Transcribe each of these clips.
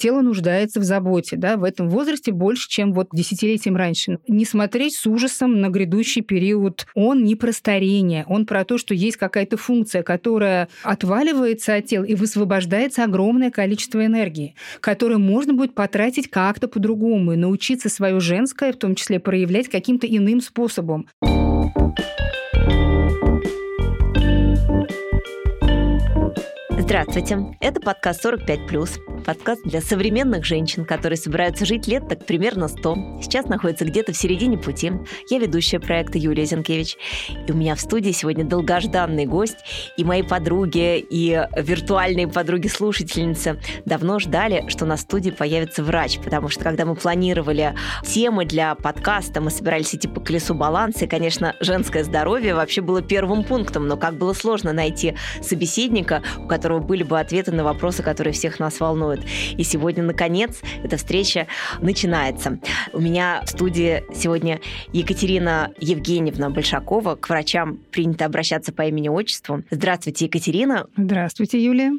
тело нуждается в заботе, да, в этом возрасте больше, чем вот десятилетием раньше. Не смотреть с ужасом на грядущий период. Он не про старение, он про то, что есть какая-то функция, которая отваливается от тела и высвобождается огромное количество энергии, которое можно будет потратить как-то по-другому и научиться свое женское, в том числе, проявлять каким-то иным способом. Здравствуйте, это подкаст «45+,» подкаст для современных женщин, которые собираются жить лет так примерно 100. Сейчас находится где-то в середине пути. Я ведущая проекта Юлия Зинкевич. И у меня в студии сегодня долгожданный гость. И мои подруги, и виртуальные подруги-слушательницы давно ждали, что на студии появится врач, потому что когда мы планировали темы для подкаста, мы собирались идти по колесу баланса, и, конечно, женское здоровье вообще было первым пунктом, но как было сложно найти собеседника, у которого были бы ответы на вопросы, которые всех нас волнуют. И сегодня, наконец, эта встреча начинается. У меня в студии сегодня Екатерина Евгеньевна Большакова. К врачам принято обращаться по имени-отчеству. Здравствуйте, Екатерина. Здравствуйте, Юлия.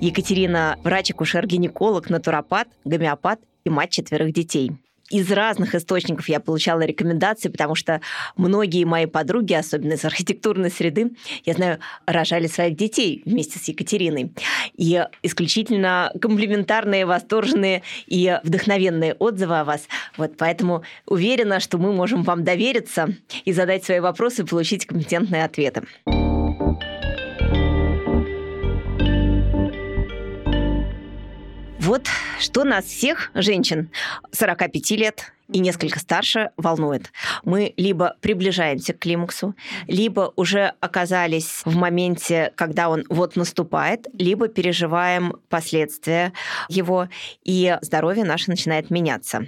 Екатерина – врач-акушер-гинеколог, натуропат, гомеопат и мать четверых детей из разных источников я получала рекомендации, потому что многие мои подруги, особенно из архитектурной среды, я знаю, рожали своих детей вместе с Екатериной. И исключительно комплиментарные, восторженные и вдохновенные отзывы о вас. Вот поэтому уверена, что мы можем вам довериться и задать свои вопросы и получить компетентные ответы. Вот что нас всех, женщин 45 лет и несколько старше, волнует. Мы либо приближаемся к климаксу, либо уже оказались в моменте, когда он вот наступает, либо переживаем последствия его, и здоровье наше начинает меняться.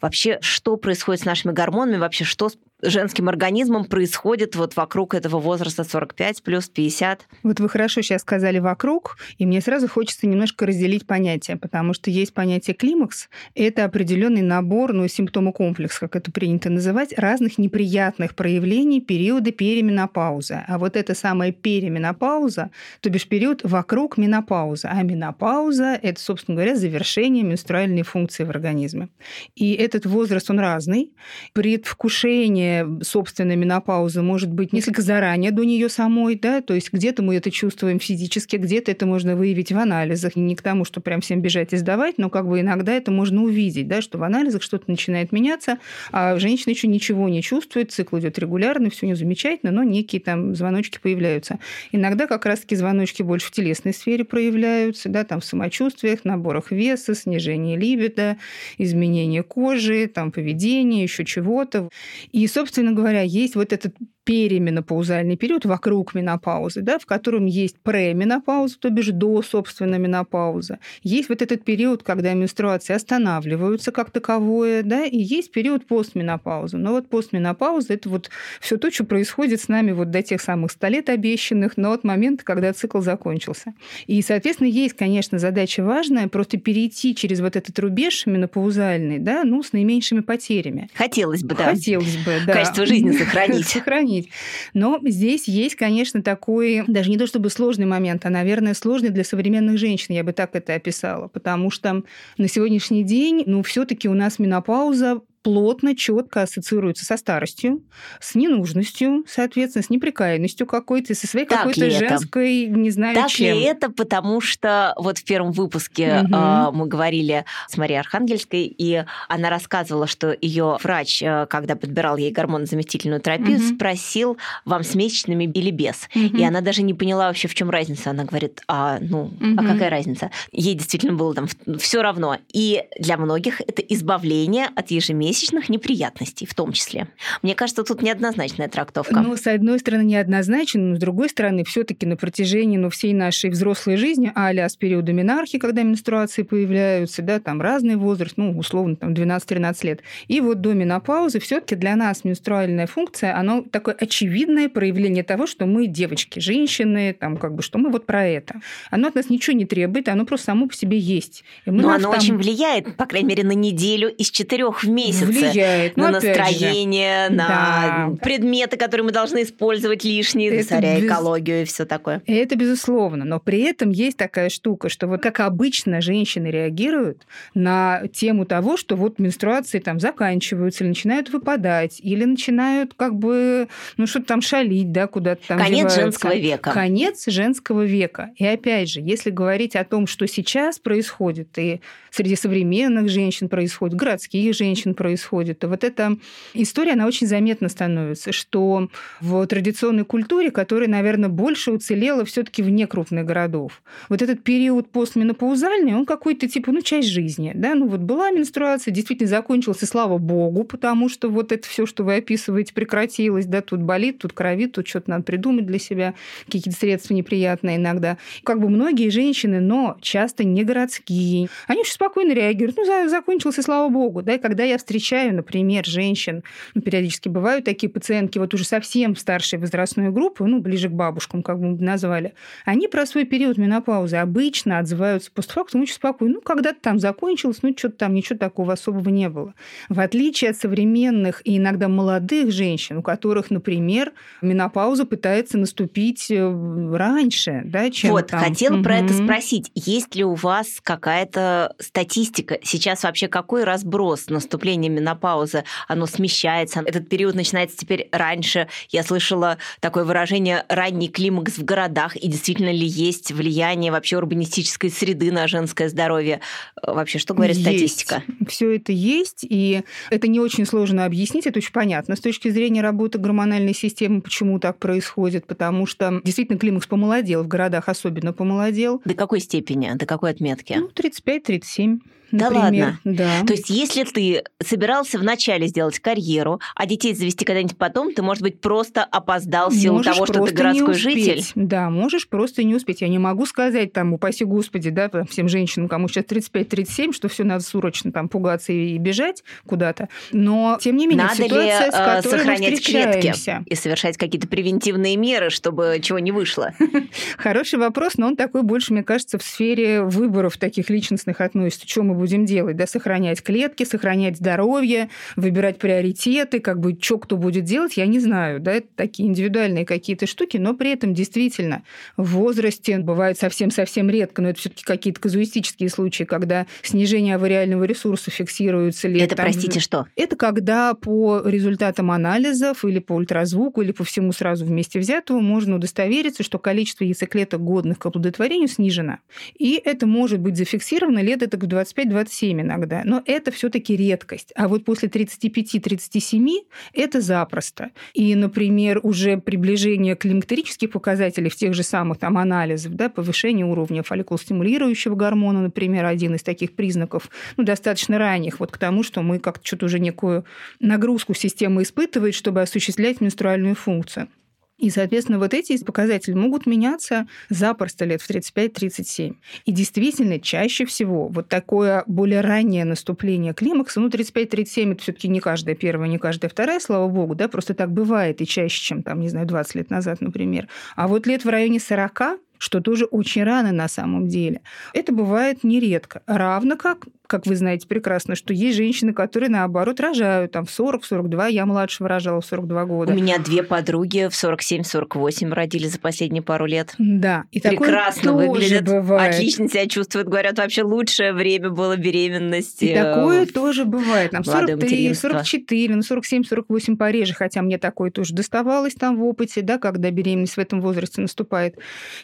Вообще, что происходит с нашими гормонами, вообще, что женским организмом происходит вот вокруг этого возраста 45 плюс 50. Вот вы хорошо сейчас сказали «вокруг», и мне сразу хочется немножко разделить понятия, потому что есть понятие климакс, это определенный набор, ну, симптомокомплекс, как это принято называть, разных неприятных проявлений периода переменопаузы. А вот это самая переменопауза, то бишь период вокруг менопаузы. А менопауза – это, собственно говоря, завершение менструальной функции в организме. И этот возраст, он разный. Предвкушение собственной менопаузы может быть несколько заранее до нее самой, да, то есть где-то мы это чувствуем физически, где-то это можно выявить в анализах, не к тому, что прям всем бежать и сдавать, но как бы иногда это можно увидеть, да, что в анализах что-то начинает меняться, а женщина еще ничего не чувствует, цикл идет регулярно, все не замечательно, но некие там звоночки появляются. Иногда как раз-таки звоночки больше в телесной сфере проявляются, да, там в самочувствиях, наборах веса, снижении либидо, изменение кожи, там поведения, еще чего-то. И, собственно говоря, есть вот этот переменопаузальный период вокруг менопаузы, да, в котором есть пременопауза, то бишь до, собственно, менопаузы. Есть вот этот период, когда менструации останавливаются как таковое, да, и есть период постменопаузы. Но вот постменопауза – это вот все то, что происходит с нами вот до тех самых 100 лет обещанных, но от момента, когда цикл закончился. И, соответственно, есть, конечно, задача важная просто перейти через вот этот рубеж менопаузальный, да, ну, с наименьшими потерями. Хотелось бы, да. Хотелось бы, да. Качество жизни сохранить. Сохранить объяснить. Но здесь есть, конечно, такой, даже не то чтобы сложный момент, а, наверное, сложный для современных женщин, я бы так это описала, потому что на сегодняшний день, ну, все таки у нас менопауза плотно, четко ассоциируется со старостью, с ненужностью, соответственно, с неприкаянностью какой-то, со своей какой-то женской, это? не знаю так чем. ли это, потому что вот в первом выпуске угу. э, мы говорили с Марией Архангельской, и она рассказывала, что ее врач, э, когда подбирал ей гормонозаместительную терапию, угу. спросил, вам с месячными или без. Угу. И она даже не поняла вообще, в чем разница. Она говорит, а, ну, угу. а какая разница? Ей действительно было там все равно. И для многих это избавление от ежемесячных месячных неприятностей в том числе. Мне кажется, тут неоднозначная трактовка. Ну, с одной стороны, неоднозначно, но с другой стороны, все таки на протяжении ну, всей нашей взрослой жизни, а с периода менархии, когда менструации появляются, да, там разный возраст, ну, условно, там 12-13 лет, и вот до менопаузы все таки для нас менструальная функция, оно такое очевидное проявление того, что мы девочки, женщины, там, как бы, что мы вот про это. Оно от нас ничего не требует, оно просто само по себе есть. И мы Но оно там... очень влияет, по крайней мере, на неделю из четырех в месяц месяце. Влияет. На Ну, настроение, на Да. предметы, которые мы должны использовать лишние, Это засоряя без- экологию и все такое. Это безусловно, но при этом есть такая штука, что вот как обычно женщины реагируют на тему того, что вот менструации там заканчиваются, или начинают выпадать, или начинают как бы, ну что-то там шалить, да, куда-то там Конец деваются. женского века. Конец женского века. И опять же, если говорить о том, что сейчас происходит, и среди современных женщин происходит, городских женщин происходит, то вот эта история, она очень заметно становится, что в традиционной культуре, которая, наверное, больше уцелела все таки вне крупных городов, вот этот период постменопаузальный, он какой-то типа, ну, часть жизни, да, ну вот была менструация, действительно закончилась, и слава богу, потому что вот это все, что вы описываете, прекратилось, да, тут болит, тут кровит, тут что-то надо придумать для себя, какие-то средства неприятные иногда. Как бы многие женщины, но часто не городские, они очень спокойно реагируют, ну, за- закончился, слава богу, да, и когда я встречаю, например, женщин, ну, периодически бывают такие пациентки, вот уже совсем старшей возрастной группы, ну, ближе к бабушкам, как бы мы назвали, они про свой период менопаузы обычно отзываются постфактум очень спокойно. Ну, когда-то там закончилось, ну, что-то там, ничего такого особого не было. В отличие от современных и иногда молодых женщин, у которых, например, менопауза пытается наступить э, раньше, да, чем Вот, там. хотела про это спросить. Есть ли у вас какая-то статистика? Сейчас вообще какой разброс наступления менопаузы? Оно смещается? Этот период начинается теперь раньше? Я слышала такое выражение «ранний климакс в городах». И действительно ли есть влияние вообще урбанистической среды на женское здоровье? Э, Вообще, что говорит статистика? Все это есть, и это не очень сложно объяснить, это очень понятно с точки зрения работы гормональной системы, почему так происходит, потому что действительно климакс помолодел, в городах особенно помолодел. До какой степени? До какой отметки? Ну, 35-37, Да например. ладно? Да. То есть, если ты собирался вначале сделать карьеру, а детей завести когда-нибудь потом, ты, может быть, просто опоздал в силу Можешь того, что ты городской житель. Да, можешь просто не успеть. Я не могу сказать, там, упаси господи, да, всем женщинам, кому сейчас 35-37, что все надо срочно там пугаться и бежать куда-то. Но, тем не менее, Надо ли ситуация, с э, которой мы сохранять клетки встречаемся. и совершать какие-то превентивные меры, чтобы чего не вышло? Хороший вопрос, но он такой больше, мне кажется, в сфере выборов таких личностных относится. Что мы будем делать? Да, сохранять клетки, сохранять здоровье, выбирать приоритеты, как бы, что кто будет делать, я не знаю. Да, это такие индивидуальные какие-то штуки, но при этом действительно в возрасте бывает совсем-совсем редко, но это все таки какие-то казуистические случаи, когда снижение авариального ресурса фиксируется лет Это, простите, что? это когда по результатам анализов или по ультразвуку, или по всему сразу вместе взятого можно удостовериться, что количество яйцеклеток, годных к оплодотворению, снижено. И это может быть зафиксировано лет это в 25-27 иногда. Но это все таки редкость. А вот после 35-37 это запросто. И, например, уже приближение климактерических показателей в тех же самых там анализов, да, повышение уровня фолликулостимулирующего гормона, например, один из таких признаков, ну, достаточно ранних, вот к тому, что мы как-то что-то уже некую нагрузку система испытывает, чтобы осуществлять менструальную функцию. И, соответственно, вот эти показатели могут меняться запросто лет в 35-37. И действительно, чаще всего вот такое более раннее наступление климакса, ну, 35-37 это все таки не каждая первая, не каждая вторая, слава богу, да, просто так бывает и чаще, чем, там, не знаю, 20 лет назад, например. А вот лет в районе 40 что тоже очень рано на самом деле. Это бывает нередко. Равно как, как вы знаете прекрасно, что есть женщины, которые, наоборот, рожают там в 40-42. Я младшего рожала в 42 года. У меня две подруги в 47-48 родили за последние пару лет. Да, и такое Прекрасно тоже выглядят, бывает. отлично себя чувствуют, говорят, вообще лучшее время было беременности. И такое тоже бывает. Там молодое 43, материнство. 44, ну 47, 48 пореже, хотя мне такое тоже доставалось там в опыте, да, когда беременность в этом возрасте наступает.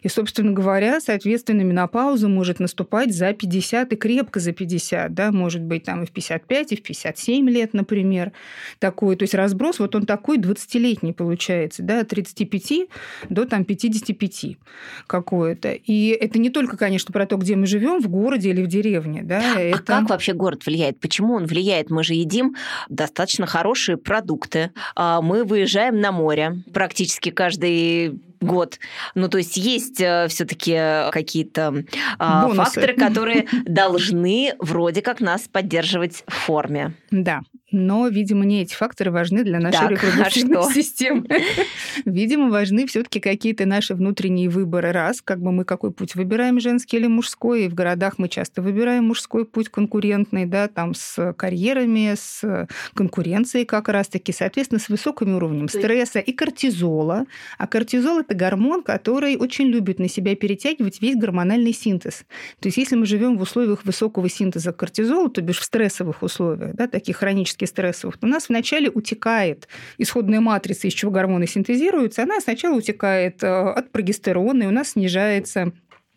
И, собственно говоря, соответственно, менопауза может наступать за 50 и крепко за 50, да, может быть, там и в 55, и в 57 лет, например, такой. То есть разброс, вот он такой 20-летний получается, да, от 35 до там 55 какое-то. И это не только, конечно, про то, где мы живем, в городе или в деревне, да, это... А как вообще город влияет? Почему он влияет? Мы же едим достаточно хорошие продукты. А, Мы выезжаем на море практически каждый год. Ну, то есть есть все-таки какие-то а, Бонусы. факторы, которые должны вроде как нас поддерживать в форме. Да. Но, видимо, не эти факторы важны для нашей так, репродуктивной а системы. Видимо, важны все-таки какие-то наши внутренние выборы. Раз, как бы мы какой путь выбираем, женский или мужской, и в городах мы часто выбираем мужской путь конкурентный, да, там с карьерами, с конкуренцией как раз-таки, соответственно, с высоким уровнем стресса и кортизола. А кортизол – это гормон, который очень любит на себя перетягивать весь гормональный синтез. То есть если мы живем в условиях высокого синтеза кортизола, то бишь в стрессовых условиях, да, таких хронически стрессовых, то у нас вначале утекает исходная матрица, из чего гормоны синтезируются, она сначала утекает э, от прогестерона, и у нас снижается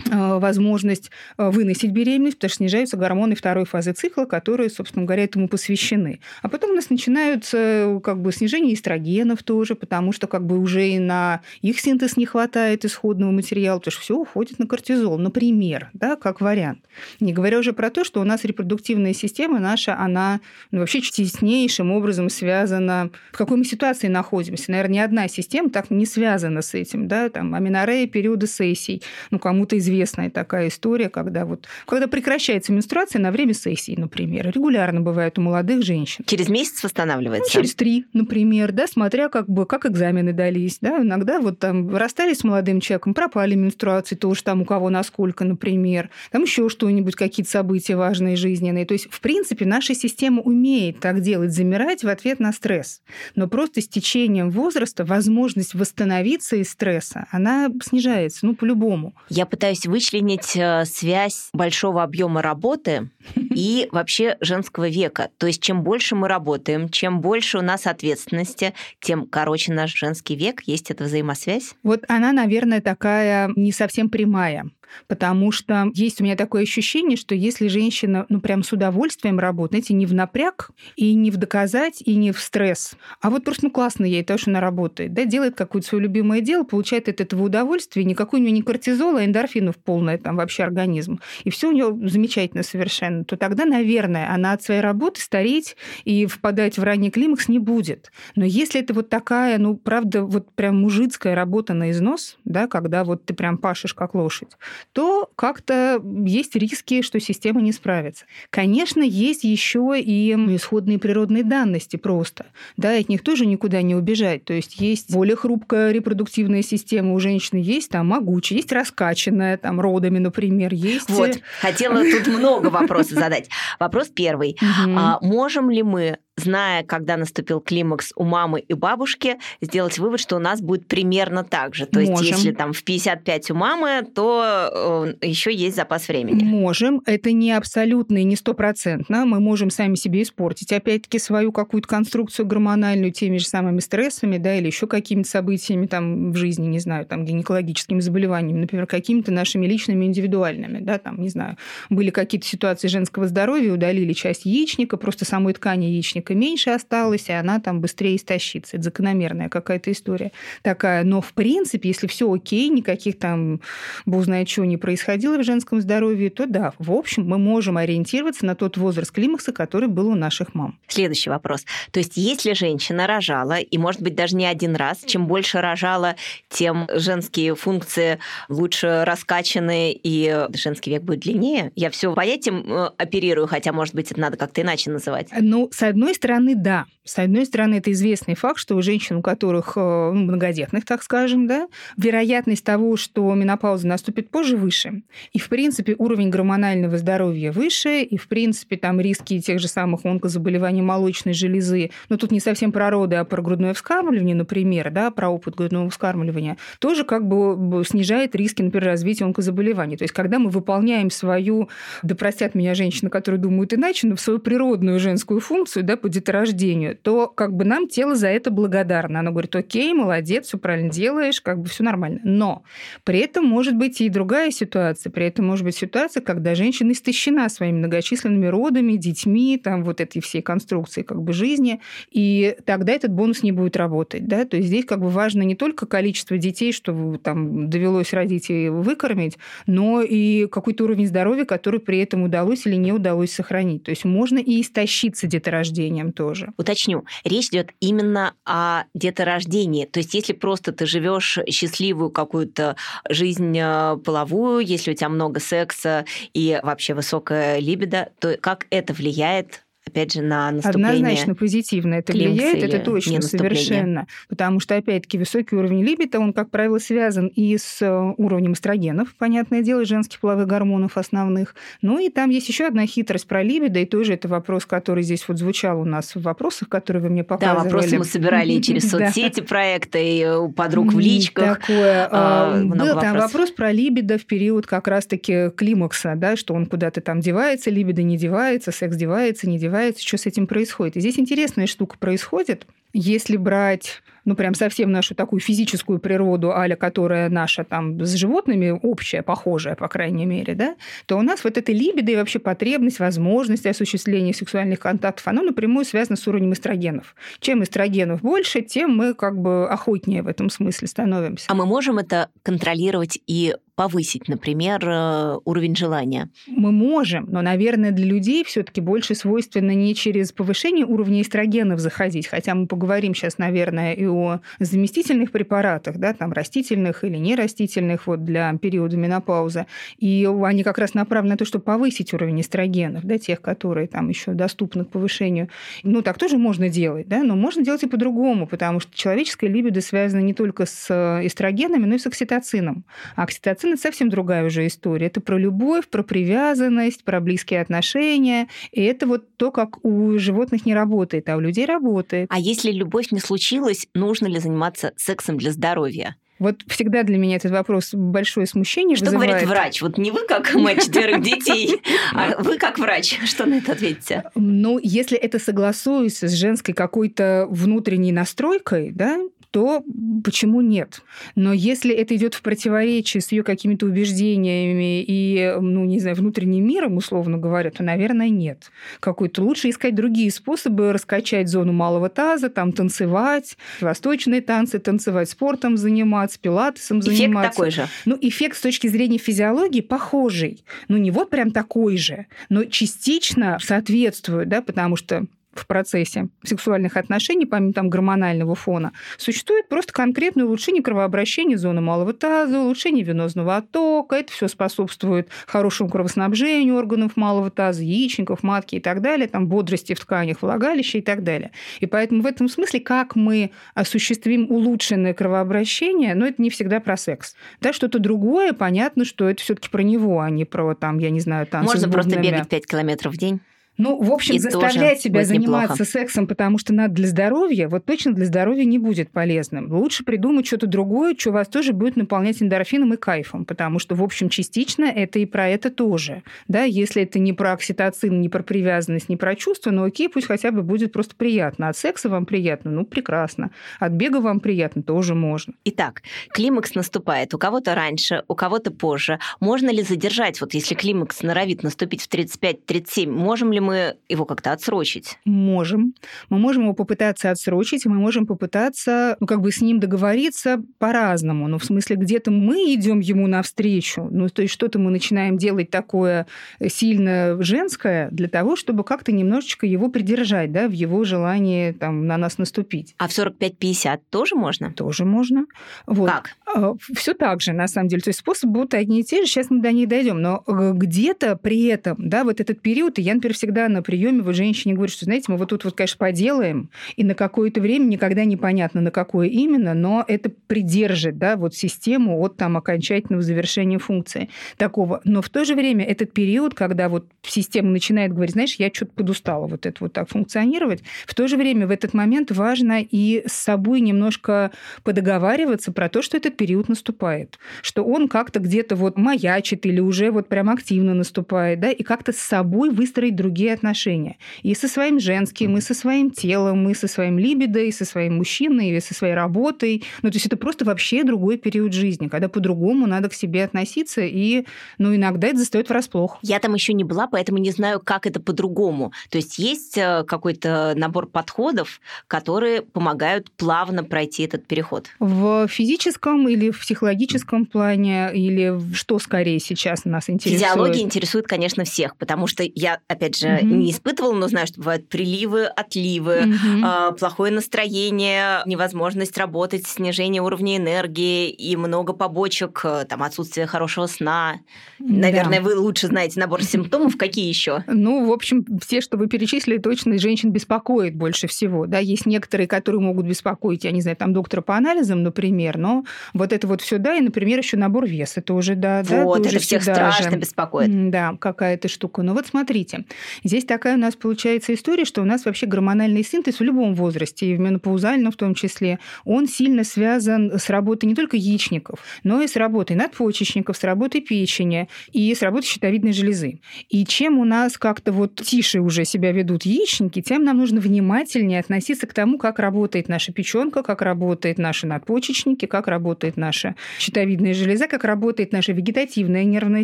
возможность э, выносить беременность, потому что снижаются гормоны второй фазы цикла, которые, собственно говоря, этому посвящены. А потом у нас начинаются э, как бы снижение эстрогенов тоже, потому что как бы уже и на их синтез не хватает исходного материала, потому что все уходит на кортизол, например, да, как вариант. Не говоря уже про то, что у нас репродуктивная система наша, она ну, вообще теснейшим образом связана, в какой мы ситуации находимся. Наверное, ни одна система так не связана с этим, да, там, аминорея, периоды сессий, ну, кому-то из известная такая история, когда вот когда прекращается менструация на время сессии, например. Регулярно бывает у молодых женщин. Через месяц восстанавливается? Ну, через три, например, да, смотря как бы как экзамены дались. Да. Иногда вот там расстались с молодым человеком, пропали менструации, тоже там у кого насколько, например. Там еще что-нибудь, какие-то события важные, жизненные. То есть, в принципе, наша система умеет так делать, замирать в ответ на стресс. Но просто с течением возраста возможность восстановиться из стресса, она снижается, ну, по-любому. Я пытаюсь пытаюсь вычленить э, связь большого объема работы и вообще женского века. То есть чем больше мы работаем, чем больше у нас ответственности, тем короче наш женский век. Есть эта взаимосвязь? Вот она, наверное, такая не совсем прямая. Потому что есть у меня такое ощущение, что если женщина, ну, прям с удовольствием работает, знаете, не в напряг, и не в доказать, и не в стресс, а вот просто, ну, классно ей то, что она работает, да, делает какое-то свое любимое дело, получает от этого удовольствие, никакой у нее не кортизол, а эндорфинов полный там вообще организм, и все у нее замечательно совершенно, то тогда, наверное, она от своей работы стареть и впадать в ранний климакс не будет. Но если это вот такая, ну, правда, вот прям мужицкая работа на износ, да, когда вот ты прям пашешь как лошадь, то как-то есть риски, что система не справится. Конечно, есть еще и исходные природные данности просто. Да, от них тоже никуда не убежать. То есть есть более хрупкая репродуктивная система у женщины, есть там могучая, есть раскачанная, там родами, например, есть... Вот, хотела тут много вопросов задать. Вопрос первый. А можем ли мы зная, когда наступил климакс у мамы и бабушки, сделать вывод, что у нас будет примерно так же. То Можем. есть, если там в 55 у мамы, то э, еще есть запас времени. Можем. Это не абсолютно и не стопроцентно. Мы можем сами себе испортить, опять-таки, свою какую-то конструкцию гормональную теми же самыми стрессами, да, или еще какими-то событиями там в жизни, не знаю, там гинекологическими заболеваниями, например, какими-то нашими личными, индивидуальными, да, там, не знаю, были какие-то ситуации женского здоровья, удалили часть яичника, просто самой ткани яичника кишечника меньше осталось, и она там быстрее истощится. Это закономерная какая-то история такая. Но, в принципе, если все окей, никаких там, бог знает чего не происходило в женском здоровье, то да, в общем, мы можем ориентироваться на тот возраст климакса, который был у наших мам. Следующий вопрос. То есть, если женщина рожала, и, может быть, даже не один раз, чем больше рожала, тем женские функции лучше раскачаны, и женский век будет длиннее? Я все по этим оперирую, хотя, может быть, это надо как-то иначе называть. Ну, с одной стороны, да. С одной стороны, это известный факт, что у женщин, у которых э, ну, многодетных, так скажем, да, вероятность того, что менопауза наступит позже, выше. И, в принципе, уровень гормонального здоровья выше, и, в принципе, там риски тех же самых онкозаболеваний молочной железы, ну, тут не совсем про роды, а про грудное вскармливание, например, да, про опыт грудного вскармливания, тоже как бы снижает риски, например, развития онкозаболеваний. То есть, когда мы выполняем свою, да простят меня женщины, которые думают иначе, но свою природную женскую функцию, да, по деторождению, то как бы нам тело за это благодарно. Оно говорит, окей, молодец, все правильно делаешь, как бы все нормально. Но при этом может быть и другая ситуация. При этом может быть ситуация, когда женщина истощена своими многочисленными родами, детьми, там вот этой всей конструкции как бы жизни, и тогда этот бонус не будет работать. Да? То есть здесь как бы важно не только количество детей, что там довелось родить и выкормить, но и какой-то уровень здоровья, который при этом удалось или не удалось сохранить. То есть можно и истощиться деторождением деторождением тоже. Уточню, речь идет именно о деторождении. То есть если просто ты живешь счастливую какую-то жизнь э, половую, если у тебя много секса и вообще высокая либидо, то как это влияет опять же, на наступление Однозначно позитивно это влияет, это точно, совершенно. Потому что, опять-таки, высокий уровень либидо, он, как правило, связан и с э, уровнем эстрогенов, понятное дело, женских половых гормонов основных. Ну и там есть еще одна хитрость про либидо, и тоже это вопрос, который здесь вот звучал у нас в вопросах, которые вы мне показывали. Да, вопросы мы собирали через соцсети проекта, и у подруг в личках. Такое. А, был там вопрос про либидо в период как раз-таки климакса, да, что он куда-то там девается, либидо не девается, секс девается, не девается, что с этим происходит. И здесь интересная штука происходит. Если брать ну, прям совсем нашу такую физическую природу, аля, которая наша там с животными общая, похожая, по крайней мере, да, то у нас вот эта либидо и вообще потребность, возможность осуществления сексуальных контактов, оно напрямую связано с уровнем эстрогенов. Чем эстрогенов больше, тем мы как бы охотнее в этом смысле становимся. А мы можем это контролировать и повысить, например, э, уровень желания? Мы можем, но, наверное, для людей все-таки больше свойственно не через повышение уровня эстрогенов заходить, хотя мы поговорим сейчас, наверное, и о заместительных препаратах, да, там растительных или нерастительных вот для периода менопаузы, и они как раз направлены на то, чтобы повысить уровень эстрогенов, да, тех, которые там еще доступны к повышению. Ну, так тоже можно делать, да, но можно делать и по-другому, потому что человеческая либидо связана не только с эстрогенами, но и с окситоцином. А окситоцин это совсем другая уже история. Это про любовь, про привязанность, про близкие отношения. И это вот то, как у животных не работает, а у людей работает. А если любовь не случилась, нужно ли заниматься сексом для здоровья? Вот всегда для меня этот вопрос большое смущение Что вызывает. говорит врач? Вот не вы как мать четверых детей, а вы как врач. Что на это ответите? Ну, если это согласуется с женской какой-то внутренней настройкой, да, то почему нет? Но если это идет в противоречии с ее какими-то убеждениями и, ну, не знаю, внутренним миром, условно говоря, то, наверное, нет. Какой-то лучше искать другие способы раскачать зону малого таза, там танцевать, восточные танцы, танцевать спортом заниматься, пилатесом эффект заниматься. такой же. Ну, эффект с точки зрения физиологии похожий. Ну, не вот прям такой же, но частично соответствует, да, потому что в процессе сексуальных отношений, помимо там гормонального фона, существует просто конкретное улучшение кровообращения зоны малого таза, улучшение венозного оттока. Это все способствует хорошему кровоснабжению органов малого таза, яичников, матки и так далее, там бодрости в тканях влагалища и так далее. И поэтому в этом смысле, как мы осуществим улучшенное кровообращение, но это не всегда про секс. Да, что-то другое, понятно, что это все таки про него, а не про, там, я не знаю, танцы Можно просто бегать 5 километров в день? Ну, в общем, и заставлять себя заниматься неплохо. сексом, потому что надо для здоровья, вот точно для здоровья не будет полезным. Лучше придумать что-то другое, что вас тоже будет наполнять эндорфином и кайфом, потому что, в общем, частично это и про это тоже. Да, если это не про окситоцин, не про привязанность, не про чувства, ну окей, пусть хотя бы будет просто приятно. От секса вам приятно, ну прекрасно. От бега вам приятно, тоже можно. Итак, климакс наступает у кого-то раньше, у кого-то позже. Можно ли задержать, вот если климакс норовит наступить в 35-37, можем ли мы его как-то отсрочить? Можем. Мы можем его попытаться отсрочить, мы можем попытаться, ну, как бы с ним договориться по-разному. Ну, в смысле, где-то мы идем ему навстречу, ну, то есть что-то мы начинаем делать такое сильно женское для того, чтобы как-то немножечко его придержать, да, в его желании там на нас наступить. А в 45-50 тоже можно? Тоже можно. Вот. Как? А, Все так же, на самом деле. То есть способы будут одни и те же, сейчас мы до них дойдем. Но э, где-то при этом, да, вот этот период, и я, например, всегда всегда на приеме вот женщине говорю, что, знаете, мы вот тут вот, конечно, поделаем, и на какое-то время никогда непонятно, на какое именно, но это придержит, да, вот систему от там окончательного завершения функции такого. Но в то же время этот период, когда вот система начинает говорить, знаешь, я что-то подустала вот это вот так функционировать, в то же время в этот момент важно и с собой немножко подоговариваться про то, что этот период наступает, что он как-то где-то вот маячит или уже вот прям активно наступает, да, и как-то с собой выстроить другие другие отношения. И со своим женским, и со своим телом, и со своим либидо, и со своим мужчиной, и со своей работой. Ну, то есть это просто вообще другой период жизни, когда по-другому надо к себе относиться, и, ну, иногда это застает врасплох. Я там еще не была, поэтому не знаю, как это по-другому. То есть есть э, какой-то набор подходов, которые помогают плавно пройти этот переход? В физическом или в психологическом плане, или что скорее сейчас нас интересует? Физиология интересует, конечно, всех, потому что я, опять же, угу. не испытывала, но знаю, что бывают приливы, отливы, угу. плохое настроение, невозможность работать, снижение уровня энергии и много побочек, э, там отсутствие хорошего сна. Наверное, да. вы лучше знаете набор симптомов. Какие еще? Ну, в общем, все, что вы перечислили, точно женщин беспокоит больше всего. Да, есть некоторые, которые могут беспокоить, я не знаю, там доктора по анализам, например, но вот это вот все, да, и, например, еще набор веса, это уже, да, вот, да, это, это всех страшно же. беспокоит. Да, какая-то штука. Но вот смотрите, здесь такая у нас получается история, что у нас вообще гормональный синтез в любом возрасте, и в менопаузальном в том числе, он сильно связан с работой не только яичников, но и с работой надпочечников, с работой печени и с работой щитовидной железы. И чем у нас как-то вот тише уже себя ведут яичники, тем нам нужно внимательнее относиться к тому, как работает наша печенка, как работает наши надпочечники, как работает наша щитовидная железа, как работает наша вегетативная нервная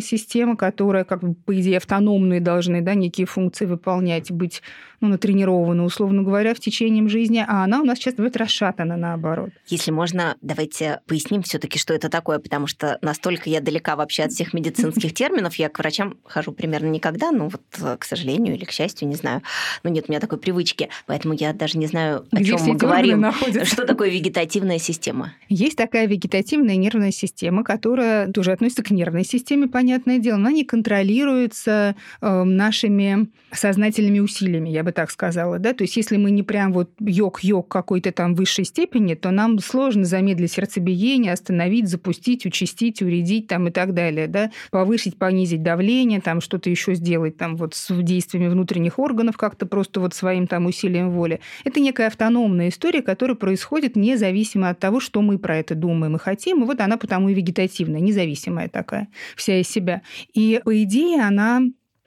система, которая, как бы, по идее, автономные должны да, некие функции выполнять, быть ну, натренированы, условно говоря, в течение жизни, а она у нас часто бывает расшатана наоборот. Если можно, давайте поясним все таки что это такое, потому что настолько я далека вообще от всех медицинских терминов, я к врачам хожу примерно никогда, ну вот, к сожалению или к счастью, не знаю. Но нет у меня такой привычки, поэтому я даже не знаю, о чем мы говорим. Находятся. Что такое вегетативная система? Есть такая вегетативная нервная система, которая тоже относится к нервной системе, понятное дело, она не контролируется э, нашими сознательными усилиями, я бы так сказала, да, то есть если мы не прям вот йог-йог какой-то там высшей степени, то нам сложно замедлить сердцебиение, остановить, запустить, участить, уредить там и так далее, да, повысить, понизить давление, там что-то еще сделать там вот с действиями внутренних органов как-то просто вот своим там усилием воли. Это некая автономная история, которая происходит независимо от того, что мы про это думаем и хотим, и вот она потому и вегетативная, независимая такая, вся из себя. И по идее она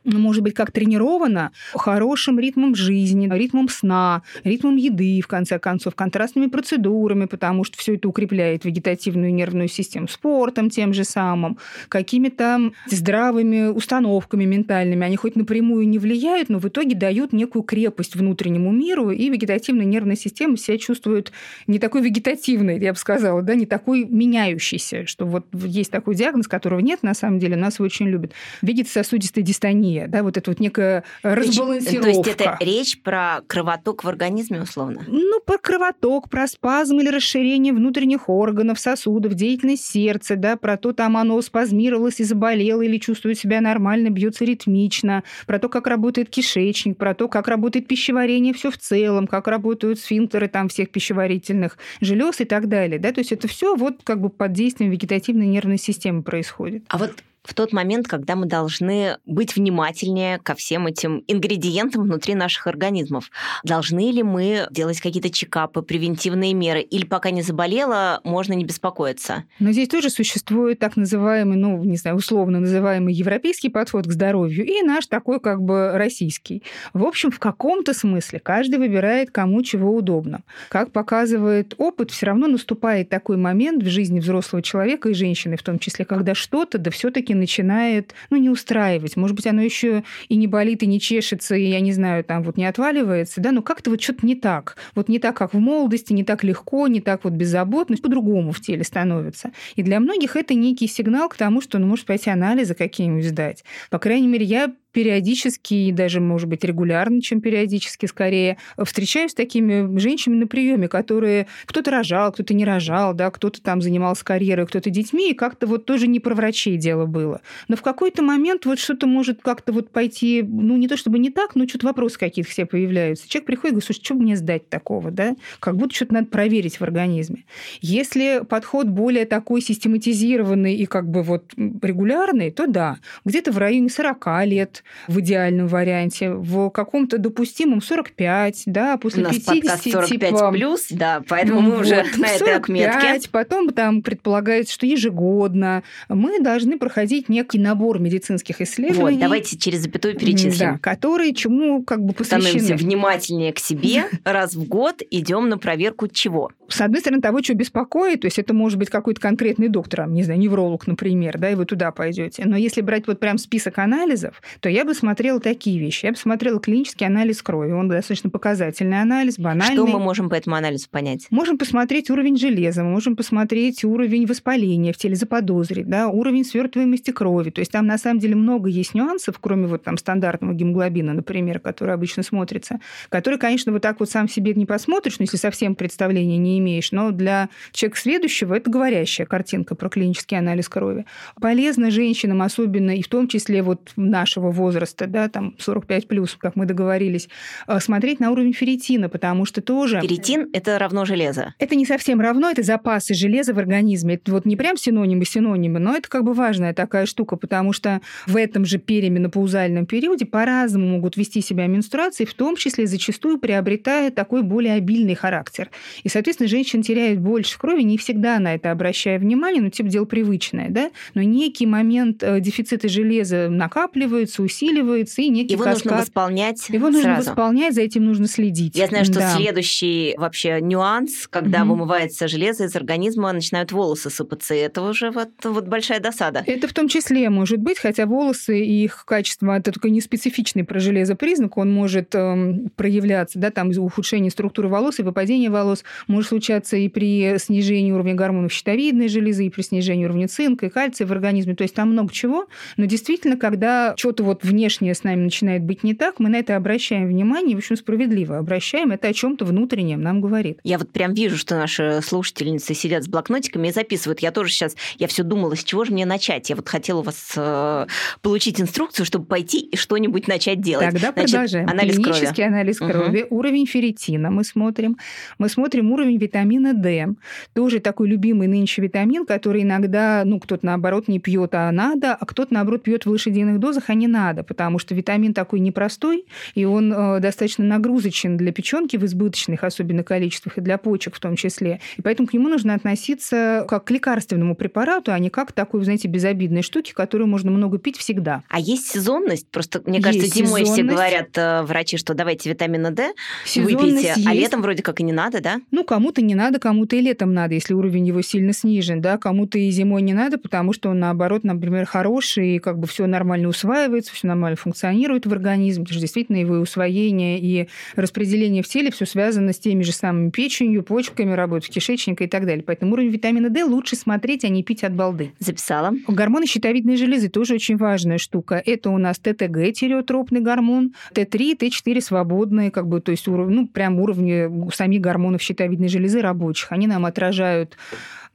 может быть, как тренирована хорошим ритмом жизни, ритмом сна, ритмом еды, в конце концов, контрастными процедурами, потому что все это укрепляет вегетативную нервную систему, спортом тем же самым, какими-то здравыми установками ментальными. Они хоть напрямую не влияют, но в итоге дают некую крепость внутреннему миру, и вегетативная нервная система себя чувствует не такой вегетативной, я бы сказала, да, не такой меняющейся, что вот есть такой диагноз, которого нет, на самом деле, нас очень любят. Вегетососудистая дистония гипертония, да, вот это вот некая разбалансировка. То есть это речь про кровоток в организме, условно? Ну, про кровоток, про спазм или расширение внутренних органов, сосудов, деятельность сердца, да, про то, там оно спазмировалось и заболело, или чувствует себя нормально, бьется ритмично, про то, как работает кишечник, про то, как работает пищеварение все в целом, как работают сфинктеры там всех пищеварительных желез и так далее, да, то есть это все вот как бы под действием вегетативной нервной системы происходит. А вот в тот момент, когда мы должны быть внимательнее ко всем этим ингредиентам внутри наших организмов. Должны ли мы делать какие-то чекапы, превентивные меры, или пока не заболела, можно не беспокоиться? Но здесь тоже существует так называемый, ну, не знаю, условно называемый европейский подход к здоровью и наш такой как бы российский. В общем, в каком-то смысле каждый выбирает, кому чего удобно. Как показывает опыт, все равно наступает такой момент в жизни взрослого человека и женщины в том числе, когда что-то да все-таки начинает, ну, не устраивать. Может быть, оно еще и не болит, и не чешется, и, я не знаю, там вот не отваливается, да, но как-то вот что-то не так. Вот не так, как в молодости, не так легко, не так вот беззаботно, по-другому в теле становится. И для многих это некий сигнал к тому, что, ну, может пойти анализы какие-нибудь сдать. По крайней мере, я периодически, и даже, может быть, регулярно, чем периодически скорее, встречаюсь с такими женщинами на приеме, которые кто-то рожал, кто-то не рожал, да, кто-то там занимался карьерой, кто-то детьми, и как-то вот тоже не про врачей дело было. Но в какой-то момент вот что-то может как-то вот пойти, ну, не то чтобы не так, но что-то вопросы какие-то все появляются. Человек приходит и говорит, слушай, что мне сдать такого, да? Как будто что-то надо проверить в организме. Если подход более такой систематизированный и как бы вот регулярный, то да, где-то в районе 40 лет, в идеальном варианте, в каком-то допустимом 45, да, после У нас 50. 45 типа, плюс, да, поэтому ну, мы уже вот, на 45, этой отметке. Потом там предполагается, что ежегодно мы должны проходить некий набор медицинских исследований. Вот, давайте через запятую перечислим. Да, которые чему как бы посвящены. Становимся внимательнее к себе, раз в год идем на проверку чего? С одной стороны, того, что беспокоит, то есть это может быть какой-то конкретный доктор, не знаю, невролог, например, да, и вы туда пойдете. Но если брать вот прям список анализов, то я бы смотрела такие вещи. Я бы смотрела клинический анализ крови. Он достаточно показательный анализ, банальный. Что мы можем по этому анализу понять? Можем посмотреть уровень железа, мы можем посмотреть уровень воспаления в теле, заподозрить, да, уровень свертываемости крови. То есть там на самом деле много есть нюансов, кроме вот там стандартного гемоглобина, например, который обычно смотрится, который, конечно, вот так вот сам себе не посмотришь, ну, если совсем представления не имеешь, но для человека следующего это говорящая картинка про клинический анализ крови. Полезно женщинам, особенно и в том числе вот нашего возраста, да, там 45 плюс, как мы договорились, э, смотреть на уровень ферритина, потому что тоже... Ферритин – это равно железо? Это не совсем равно, это запасы железа в организме. Это вот не прям синонимы-синонимы, но это как бы важная такая штука, потому что в этом же переменопаузальном периоде по-разному могут вести себя менструации, в том числе зачастую приобретая такой более обильный характер. И, соответственно, женщина теряет больше крови, не всегда на это обращая внимание, но типа дело привычное, да? Но некий момент э, дефицита железа накапливается, усиливается, и некий Его каскад... нужно восполнять Его нужно сразу. восполнять, за этим нужно следить. Я знаю, что да. следующий вообще нюанс, когда Мгм. вымывается железо из организма, начинают волосы сыпаться. И это уже вот, вот большая досада. Это в том числе может быть, хотя волосы и их качество это такой неспецифичный про железо признак, он может эм, проявляться, да, там из-за ухудшения структуры волос и выпадения волос, может случаться и при снижении уровня гормонов щитовидной железы, и при снижении уровня цинка и кальция в организме, то есть там много чего, но действительно, когда что-то вот внешнее с нами начинает быть не так, мы на это обращаем внимание, и, в общем, справедливо обращаем, это о чем-то внутреннем нам говорит. Я вот прям вижу, что наши слушательницы сидят с блокнотиками и записывают. Я тоже сейчас, я все думала, с чего же мне начать. Я вот хотела у вас э, получить инструкцию, чтобы пойти и что-нибудь начать делать. Тогда Значит, продолжаем. анализ крови. Клинический анализ Мгм. крови, уровень ферритина мы смотрим. Мы смотрим уровень витамина D. Тоже такой любимый нынче витамин, который иногда, ну, кто-то наоборот не пьет, а надо, а кто-то наоборот пьет в лошадиных дозах, а не надо, потому что витамин такой непростой, и он э, достаточно нагрузочен для печенки в избыточных, особенно количествах, и для почек в том числе. И поэтому к нему нужно относиться как к лекарственному препарату, а не как к такой, знаете, безобидной штуке, которую можно много пить всегда. А есть сезонность? Просто, мне Есть кажется, зимой все говорят э, врачи, что давайте витамина D выпейте, а есть. летом вроде как и не надо, да? Ну, кому-то не надо, кому-то и летом надо, если уровень его сильно снижен, да, кому-то и зимой не надо, потому что он, наоборот, например, хороший, и как бы все нормально усваивается, все нормально функционирует в организме, потому что действительно его усвоение, и распределение в теле все связано с теми же самыми печенью, почками, работой кишечника и так далее. Поэтому уровень витамина D лучше смотреть, а не пить от балды. Записала. Гормоны щитовидной железы тоже очень важная штука. Это у нас ТТГ, тиреотропный гормон, Т3, Т4 свободные, как бы, то есть ну, прям уровни самих гормонов щитовидной железы рабочих. Они нам отражают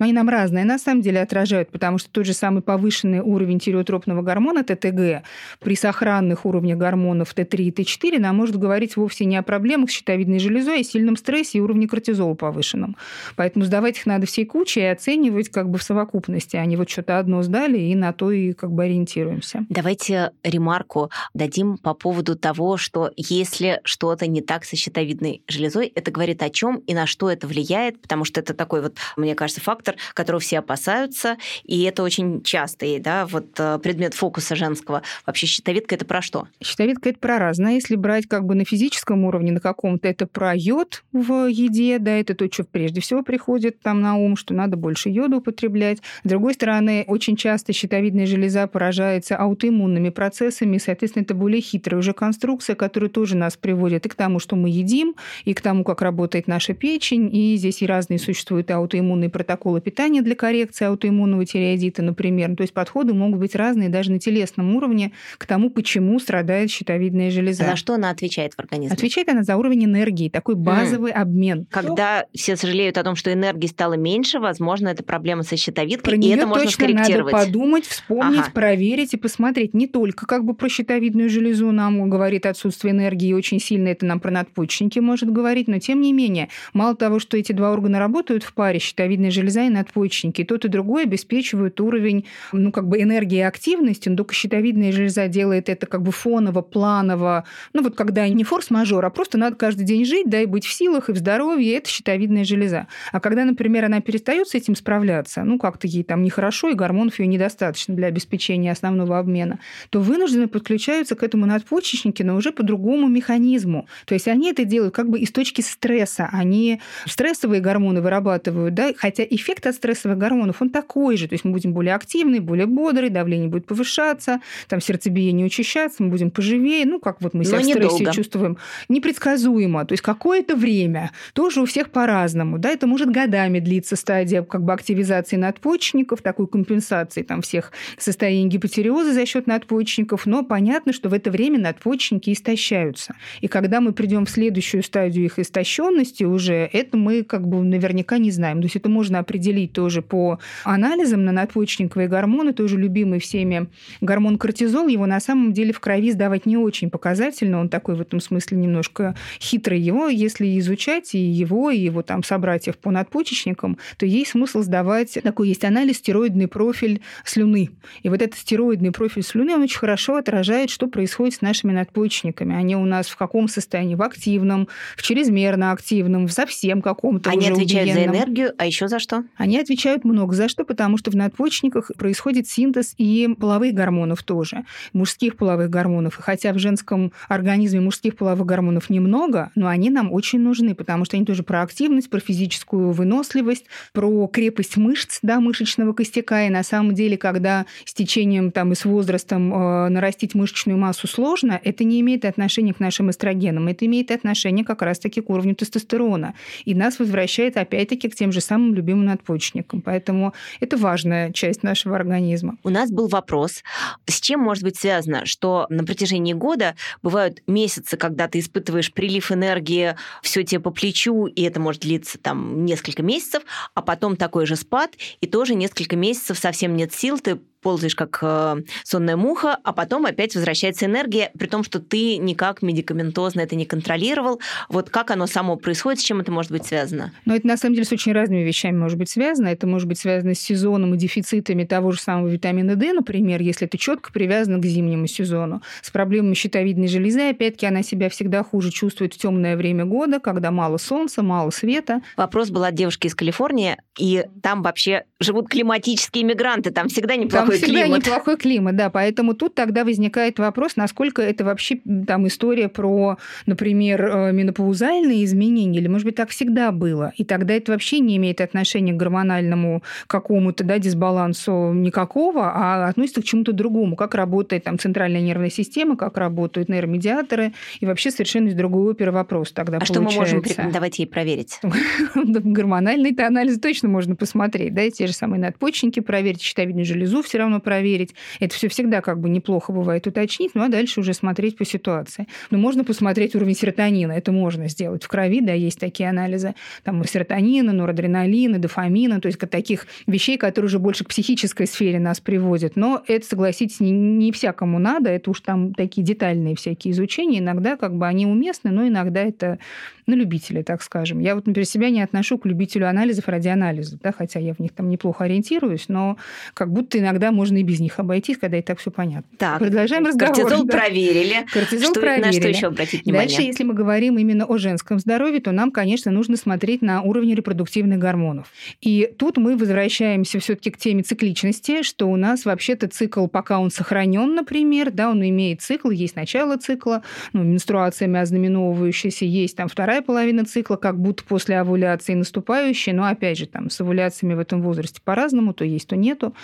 они нам разные на самом деле отражают, потому что тот же самый повышенный уровень тиреотропного гормона ТТГ при сохранных уровнях гормонов Т3 и Т4 нам может говорить вовсе не о проблемах с щитовидной железой, а сильном стрессе и уровне кортизола повышенном. Поэтому сдавать их надо всей кучей и оценивать как бы в совокупности, а не вот что-то одно сдали и на то и как бы ориентируемся. Давайте ремарку дадим по поводу того, что если что-то не так со щитовидной железой, это говорит о чем и на что это влияет, потому что это такой вот, мне кажется, фактор, которого все опасаются, и это очень частый, да, вот э, предмет фокуса женского. Вообще щитовидка это про что? Щитовидка это про разное. Если брать как бы на физическом уровне, на каком-то, это про йод в еде, да, это то, что прежде всего приходит там на ум, что надо больше йода употреблять. С другой стороны, очень часто щитовидная железа поражается аутоиммунными процессами, соответственно, это более хитрая уже конструкция, которая тоже нас приводит и к тому, что мы едим, и к тому, как работает наша печень, и здесь и разные существуют аутоиммунные протоколы питания для коррекции аутоиммунного тиреоидита, например. То есть подходы могут быть разные даже на телесном уровне к тому, почему страдает щитовидная железа. За что она отвечает в организме? Отвечает она за уровень энергии, такой базовый обмен. Когда все сожалеют о том, что энергии стало меньше, возможно, это проблема со щитовидкой, Про и это можно точно скорректировать. надо подумать, вспомнить, Ага. проверить и посмотреть. Не только как бы про щитовидную железу нам говорит отсутствие энергии, очень сильно это нам про надпочечники может говорить, но тем не менее, мало того, что эти два органа работают в паре, щитовидная железа и надпочечники, и тот и другой обеспечивают уровень, ну, как бы энергии и активности, но только щитовидная железа делает это как бы фоново, планово, ну, вот когда не форс-мажор, а просто надо каждый день жить, да, и быть в силах, и в здоровье, это щитовидная железа. А когда, например, она перестает с этим справляться, ну, как-то ей там нехорошо, и гормонов ее недостаточно для обеспечения основного обмена, то вынуждены подключаются к этому надпочечники, но уже по другому механизму. То есть они это делают как бы из точки стресса. Они стрессовые гормоны вырабатывают, да, хотя эффект эффект от стрессовых гормонов, он такой же. То есть мы будем более активны, более бодрые, давление будет повышаться, там сердцебиение учащаться, мы будем поживее. Ну, как вот мы себя Но в стрессе недолго. чувствуем. Непредсказуемо. То есть какое-то время. Тоже у всех по-разному. Да, это может годами длиться стадия как бы активизации надпочечников, такой компенсации там всех состояний гипотериоза за счет надпочечников. Но понятно, что в это время надпочечники истощаются. И когда мы придем в следующую стадию их истощенности уже, это мы как бы наверняка не знаем. То есть это можно определить тоже по анализам на надпочечниковые гормоны, тоже любимый всеми гормон кортизол, его на самом деле в крови сдавать не очень показательно, он такой в этом смысле немножко хитрый. Его, если изучать и его, и его там собратьев по надпочечникам, то есть смысл сдавать, такой есть анализ, стероидный профиль слюны. И вот этот стероидный профиль слюны, он очень хорошо отражает, что происходит с нашими надпочечниками. Они у нас в каком состоянии? В активном, в чрезмерно активном, в совсем каком-то Они отвечают убиенном. за энергию, а еще за что? Они отвечают много за что, потому что в надпочечниках происходит синтез и половых гормонов тоже, мужских половых гормонов. И хотя в женском организме мужских половых гормонов немного, но они нам очень нужны, потому что они тоже про активность, про физическую выносливость, про крепость мышц, да, мышечного костяка. И на самом деле, когда с течением там, и с возрастом э, нарастить мышечную массу сложно, это не имеет отношения к нашим эстрогенам, это имеет отношение как раз-таки к уровню тестостерона. И нас возвращает опять-таки к тем же самым любимым надпочечникам. Поэтому это важная часть нашего организма. У нас был вопрос, с чем может быть связано, что на протяжении года бывают месяцы, когда ты испытываешь прилив энергии, все тебе по плечу, и это может длиться там несколько месяцев, а потом такой же спад, и тоже несколько месяцев совсем нет сил, ты ползаешь как э, сонная муха, а потом опять возвращается энергия, при том, что ты никак медикаментозно это не контролировал. Вот как оно само происходит, с чем это может быть связано? Ну, это на самом деле с очень разными вещами может быть связано. Это может быть связано с сезоном и дефицитами того же самого витамина D, например, если это четко привязано к зимнему сезону. С проблемами щитовидной железы, опять-таки, она себя всегда хуже чувствует в темное время года, когда мало солнца, мало света. Вопрос был от девушки из Калифорнии, и там вообще живут климатические мигранты, там всегда неплохой всегда климат. неплохой климат, да, поэтому тут тогда возникает вопрос, насколько это вообще там история про, например, э, менопаузальные изменения, или, может быть, так всегда было, и тогда это вообще не имеет отношения к гормональному какому-то, да, дисбалансу никакого, а относится к чему-то другому, как работает там центральная нервная система, как работают нейромедиаторы, и вообще совершенно из другой оперы вопрос тогда А получается. что мы можем порекомендовать ей проверить? Гормональный анализ точно можно посмотреть, да, те же самые надпочечники проверить, щитовидную железу все равно проверить. Это все всегда как бы неплохо бывает уточнить, ну а дальше уже смотреть по ситуации. Но можно посмотреть уровень серотонина, это можно сделать в крови, да, есть такие анализы, там серотонина, норадреналина, дофамина, то есть таких вещей, которые уже больше к психической сфере нас приводят. Но это, согласитесь, не, не всякому надо, это уж там такие детальные всякие изучения, иногда как бы они уместны, но иногда это на любителя, так скажем. Я вот, например, себя не отношу к любителю анализов ради анализа, да, хотя я в них там неплохо ориентируюсь, но как будто иногда можно и без них обойтись, когда и так все понятно. Так, Продолжаем разговор. Кортизол да. проверили. Кортизол что, проверили. На что еще обратить внимание? Дальше, если мы говорим именно о женском здоровье, то нам, конечно, нужно смотреть на уровень репродуктивных гормонов. И тут мы возвращаемся все-таки к теме цикличности, что у нас вообще-то цикл, пока он сохранен, например, да, он имеет цикл, есть начало цикла, ну, менструациями ознаменовывающаяся, есть там вторая половина цикла, как будто после овуляции наступающая, но опять же там с овуляциями в этом возрасте по-разному, то есть, то нету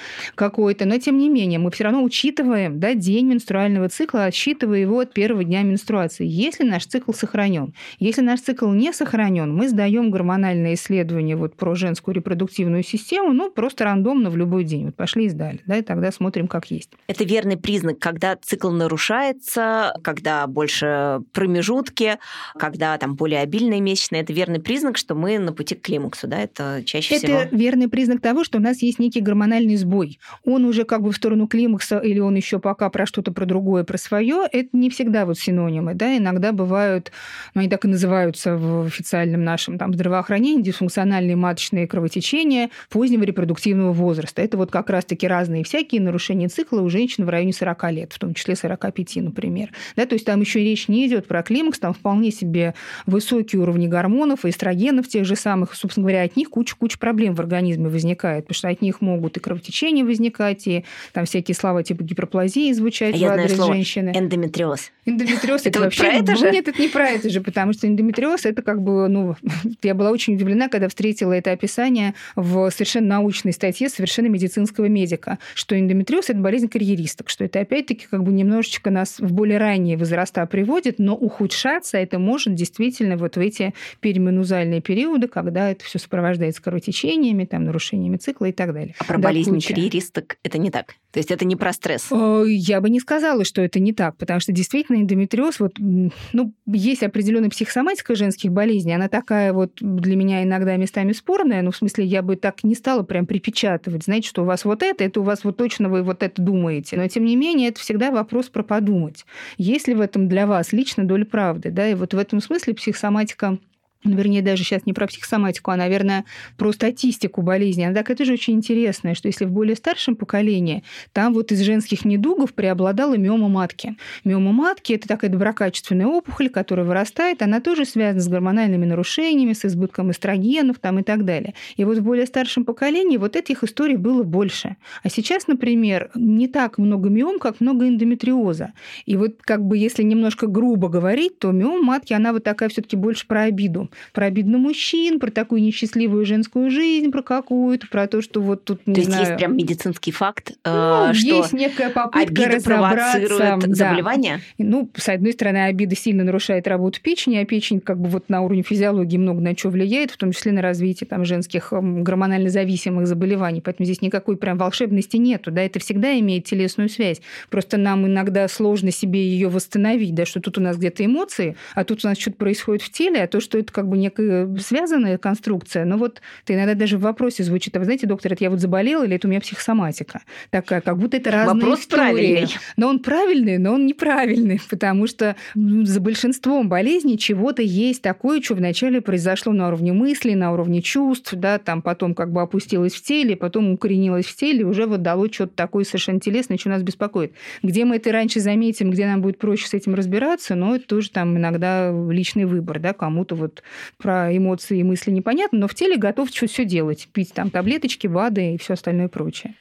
какой-то, но тем не менее мы все равно учитываем да, день менструального цикла, отсчитывая его от первого дня менструации. Если наш цикл сохранен, если наш цикл не сохранен, мы сдаем гормональное исследование вот про женскую репродуктивную систему, ну просто рандомно в любой день. Вот пошли и сдали, да, и тогда смотрим, как есть. Это верный признак, когда цикл нарушается, когда больше промежутки, когда там более обильные месячные. Это верный признак, что мы на пути к климаксу, да, это чаще это всего. Это верный признак того, что у нас есть некий гормональный сбой. Он уже как бы в сторону климакса или он еще пока про что-то про другое, про свое. Это не всегда вот синонимы, да, иногда бывают, ну, они так и называются в официальном нашем там здравоохранении, дисфункциональные маточные кровотечения позднего репродуктивного возраста. Это вот как раз-таки разные всякие нарушения цикла у женщин в районе 40 лет, в том числе 45, например. Да, то есть там еще речь не идет про климакс, там вполне себе высокие уровни гормонов эстрогенов тех же самых. Собственно говоря, от них куча-куча проблем в организме возникает, потому что от них могут и кровотечения возникать, звучать, и там всякие слова типа гиперплазии звучать а в адрес знаю женщины. Эндометриоз. Эндометриоз это, это вообще... про это же? Нет, это не про это же, потому что эндометриоз это как бы, ну, я была очень удивлена, когда встретила это описание в совершенно научной статье совершенно медицинского медика, что эндометриоз это болезнь карьеристок, что это опять-таки как бы немножечко нас в более ранние возраста приводит, но ухудшаться это может действительно вот в эти перименузальные периоды, когда это все сопровождается кровотечениями, там, нарушениями цикла и так далее. А про Да, болезнь куча. карьеристок это не так? То есть это не про стресс? Э, Я бы не сказала, что это не так, потому что действительно эндометриоз, вот, ну, есть определенная психосоматика женских болезней, она такая вот для меня иногда местами спорная, ну, в смысле, я бы так не стала прям припечатывать, знаете, что у вас вот это, это у вас вот точно вы вот это думаете. Но, тем не менее, это всегда вопрос про подумать. Есть ли в этом для вас лично доля правды, да, и вот в этом смысле психосоматика вернее, даже сейчас не про психосоматику, а, наверное, про статистику болезни. Она так это же очень интересно, что если в более старшем поколении, там вот из женских недугов преобладала миома матки. Миома матки – это такая доброкачественная опухоль, которая вырастает, она тоже связана с гормональными нарушениями, с избытком эстрогенов там, и так далее. И вот в более старшем поколении вот этих историй было больше. А сейчас, например, не так много миом, как много эндометриоза. И вот как бы если немножко грубо говорить, то миома матки, она вот такая все таки больше про обиду про обиду на мужчин, про такую несчастливую женскую жизнь, про какую-то, про то, что вот тут, не То есть знаю... есть прям медицинский факт, ну, э, что есть некая попытка разобраться. Да. заболевание? Ну, с одной стороны, обида сильно нарушает работу печени, а печень как бы вот на уровне физиологии много на что влияет, в том числе на развитие там, женских м, гормонально зависимых заболеваний. Поэтому здесь никакой прям волшебности нету. Да? Это всегда имеет телесную связь. Просто нам иногда сложно себе ее восстановить, да, что тут у нас где-то эмоции, а тут у нас что-то происходит в теле, а то, что это как бы некая связанная конструкция, но вот это иногда даже в вопросе звучит, а вы знаете, доктор, это я вот заболела или это у меня психосоматика? Такая, как будто это разные Вопрос истории. правильный. Но он правильный, но он неправильный, потому что ну, за большинством болезней чего-то есть такое, что вначале произошло на уровне мыслей, на уровне чувств, да, там потом как бы опустилось в теле, потом укоренилось в теле, уже вот дало что-то такое совершенно телесное, что нас беспокоит. Где мы это раньше заметим, где нам будет проще с этим разбираться, но это тоже там иногда личный выбор, да, кому-то вот про эмоции и мысли непонятно, но в теле готов все делать, пить там таблеточки, БАДы и все остальное прочее.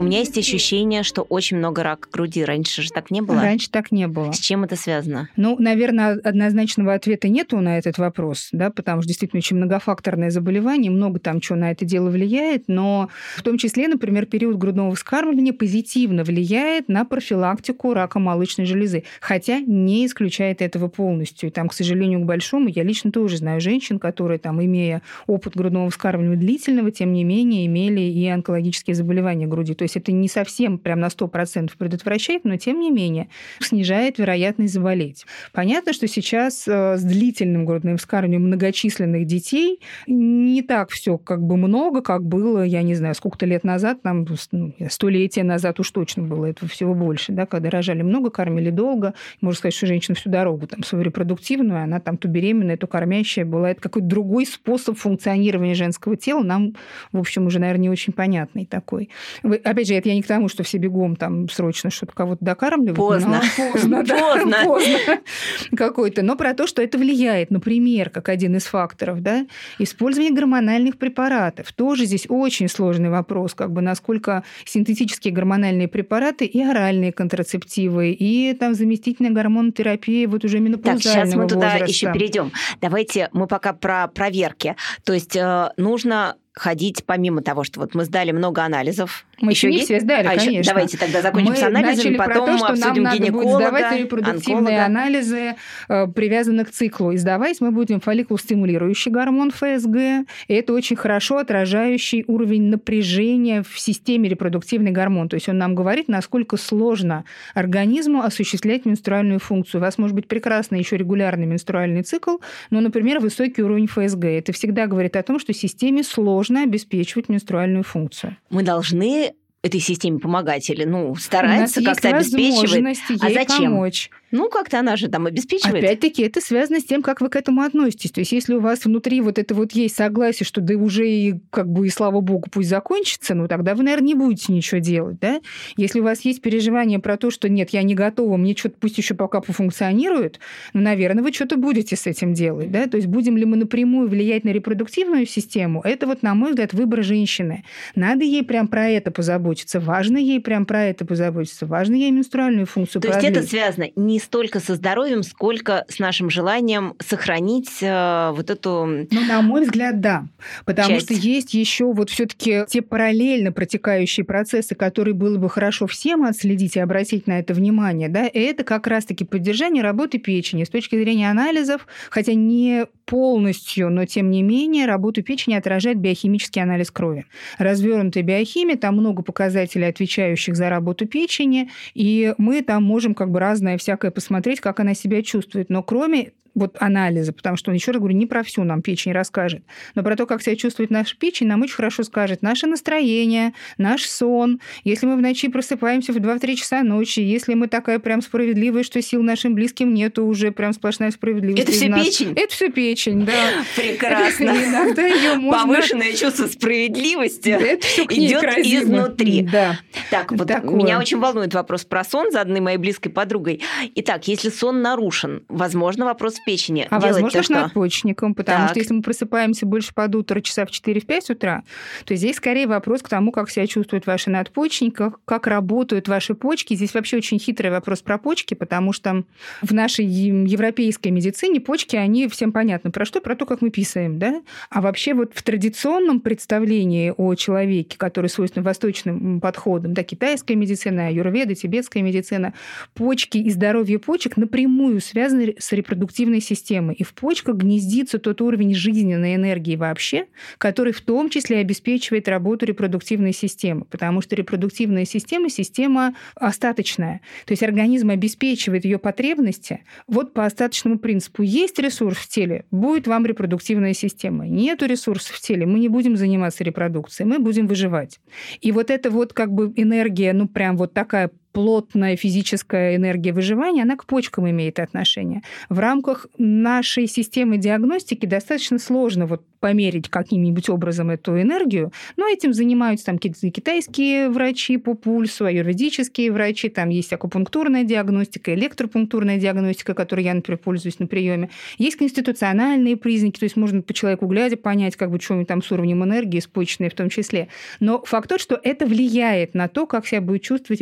У меня есть ощущение, что очень много рака груди. Раньше же так не было. Раньше так не было. С чем это связано? Ну, наверное, однозначного ответа нету на этот вопрос, да, потому что действительно очень многофакторное заболевание, много там чего на это дело влияет, но в том числе, например, период грудного вскармливания позитивно влияет на профилактику рака молочной железы, хотя не исключает этого полностью. И там, к сожалению, к большому, я лично тоже знаю женщин, которые там, имея опыт грудного вскармливания длительного, тем не менее, имели и онкологические заболевания груди. То есть это не совсем прям на 100% предотвращает, но тем не менее снижает вероятность заболеть. Понятно, что сейчас э, с длительным грудным вскармливанием многочисленных детей не так все как бы много, как было, я не знаю, сколько-то лет назад, там ну, столетия назад уж точно было этого всего больше, да, когда рожали много, кормили долго. Можно сказать, что женщина всю дорогу там свою репродуктивную, она там то беременная, то кормящая была. Это какой-то другой способ функционирования женского тела, нам, в общем, уже, наверное, не очень понятный такой. Вы, опять же, это я не к тому, что все бегом там срочно что-то кого-то докармливают. Поздно. Но поздно, да, Поздно. поздно какой-то. Но про то, что это влияет, например, как один из факторов, да, использование гормональных препаратов. Тоже здесь очень сложный вопрос, как бы насколько синтетические гормональные препараты и оральные контрацептивы, и там заместительная гормонотерапия вот уже именно Так, сейчас мы туда возраста. еще перейдем. Давайте мы пока про проверки. То есть э, нужно ходить, помимо того, что вот мы сдали много анализов. Мы еще не есть? все сдали, а еще- конечно. давайте тогда закончим Мы с анализами, начали про потом то, что обсудим нам надо будет гинеколога, сдавать репродуктивные онколога. анализы, э, привязанные к циклу. И сдавать мы будем фолликул-стимулирующий гормон ФСГ. И это очень хорошо отражающий уровень напряжения в системе репродуктивный гормон. То есть он нам говорит, насколько сложно организму осуществлять менструальную функцию. У вас может быть прекрасный еще регулярный менструальный цикл, но, например, высокий уровень ФСГ. Это всегда говорит о том, что системе сложно обеспечивать менструальную функцию. Мы должны этой системе помогать или ну стараться как-то обеспечивать. А зачем? помочь. Ну, как-то она же там обеспечивает. Опять-таки, это связано с тем, как вы к этому относитесь. То есть, если у вас внутри вот это вот есть согласие, что да уже и как бы и слава богу, пусть закончится, ну тогда вы, наверное, не будете ничего делать, да? Если у вас есть переживание про то, что нет, я не готова, мне что-то пусть еще пока пофункционирует, ну, наверное, вы что-то будете с этим делать, да? То есть, будем ли мы напрямую влиять на репродуктивную систему, это вот, на мой взгляд, выбор женщины. Надо ей прям про это позаботиться, важно ей прям про это позаботиться, важно ей менструальную функцию То продлить. есть, это связано не столько со здоровьем, сколько с нашим желанием сохранить э, вот эту... Ну, на мой взгляд, да. Потому часть. что есть еще вот все-таки те параллельно протекающие процессы, которые было бы хорошо всем отследить и обратить на это внимание, да, и это как раз-таки поддержание работы печени с точки зрения анализов, хотя не полностью, но тем не менее работу печени отражает биохимический анализ крови. Развернутая биохимия, там много показателей, отвечающих за работу печени, и мы там можем как бы разное всякое посмотреть, как она себя чувствует. Но кроме вот анализа, потому что он, еще раз говорю, не про всю нам печень расскажет, но про то, как себя чувствует наша печень, нам очень хорошо скажет наше настроение, наш сон. Если мы в ночи просыпаемся в 2-3 часа ночи, если мы такая прям справедливая, что сил нашим близким нету, уже прям сплошная справедливость. Это все нас. печень? Это все печень, да. Прекрасно. Иногда ее можно... Повышенное чувство справедливости Это все идет изнутри. Да. Так, вот Такое. меня очень волнует вопрос про сон, заданный моей близкой подругой. Итак, если сон нарушен, возможно, вопрос в печени. А возможно, что? надпочечником, потому Так. что если мы просыпаемся больше под утро, часа в 4-5 утра, то здесь скорее вопрос к тому, как себя чувствуют ваши надпочечники, как, как работают ваши почки. Здесь вообще очень хитрый вопрос про почки, потому что в нашей европейской медицине почки, они всем понятны. Про что? Про то, как мы писаем, да? А вообще вот в традиционном представлении о человеке, который свойствен восточным подходам, да, китайская медицина, аюрведа, тибетская медицина, почки и здоровье почек напрямую связаны с репродуктивной системой. И в почках гнездится тот уровень жизненной энергии вообще, который в том числе обеспечивает работу репродуктивной системы. Потому что репродуктивная система – система остаточная. То есть организм обеспечивает ее потребности вот по остаточному принципу. Есть ресурс в теле – будет вам репродуктивная система. Нету ресурсов в теле – мы не будем заниматься репродукцией, мы будем выживать. И вот эта вот как бы энергия, ну прям вот такая плотная физическая энергия выживания, она к почкам имеет отношение. В рамках нашей системы диагностики достаточно сложно вот померить каким-нибудь образом эту энергию, но этим занимаются там ки- китайские врачи по пульсу, аюрведические врачи, там есть акупунктурная диагностика, электропунктурная диагностика, которой я, например, пользуюсь на приеме. Есть конституциональные признаки, то есть можно по человеку глядя понять, как бы, что у него там с уровнем энергии, с почечной в том числе. Но факт тот, что это влияет на то, как себя будет чувствовать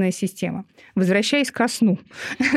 репродуктивная система. Возвращаясь ко сну,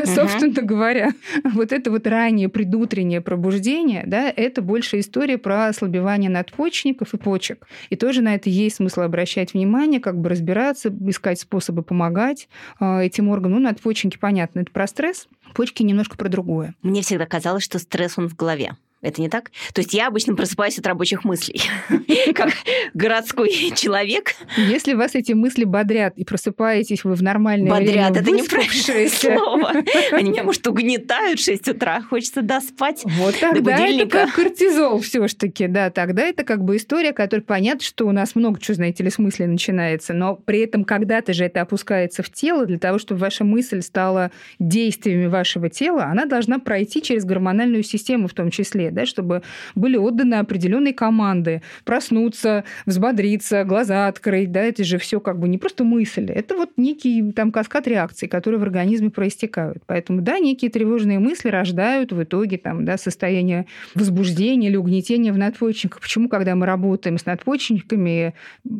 собственно говоря, вот это вот раннее предутреннее пробуждение, да, это больше история про ослабевание надпочечников и почек. И тоже на это есть смысл обращать внимание, как бы разбираться, искать способы помогать э, этим органам. Ну, надпочечники, понятно, это про стресс, почки немножко про другое. Мне всегда казалось, что стресс он в голове. Это не так? То есть я обычно просыпаюсь от рабочих мыслей, как городской человек. Если вас эти мысли бодрят и просыпаетесь вы в нормальное Бодрят, время, это неправильное слово. Они меня, может, угнетают в 6 утра, хочется доспать. Вот тогда это как кортизол все ж таки, да, тогда это как бы история, которая понятно, что у нас много чего, знаете ли, с мысли начинается, но при этом когда-то же это опускается в тело, для того, чтобы ваша мысль стала действиями вашего тела, она должна пройти через гормональную систему в том числе, да, чтобы были отданы определенные команды, проснуться, взбодриться, глаза открыть, да, это же все как бы не просто мысли, это вот некий там каскад реакций, которые в организме проистекают. Поэтому, да, некие тревожные мысли рождают в итоге там, да, состояние возбуждения или угнетения в надпочечниках. Почему, когда мы работаем с надпочечниками,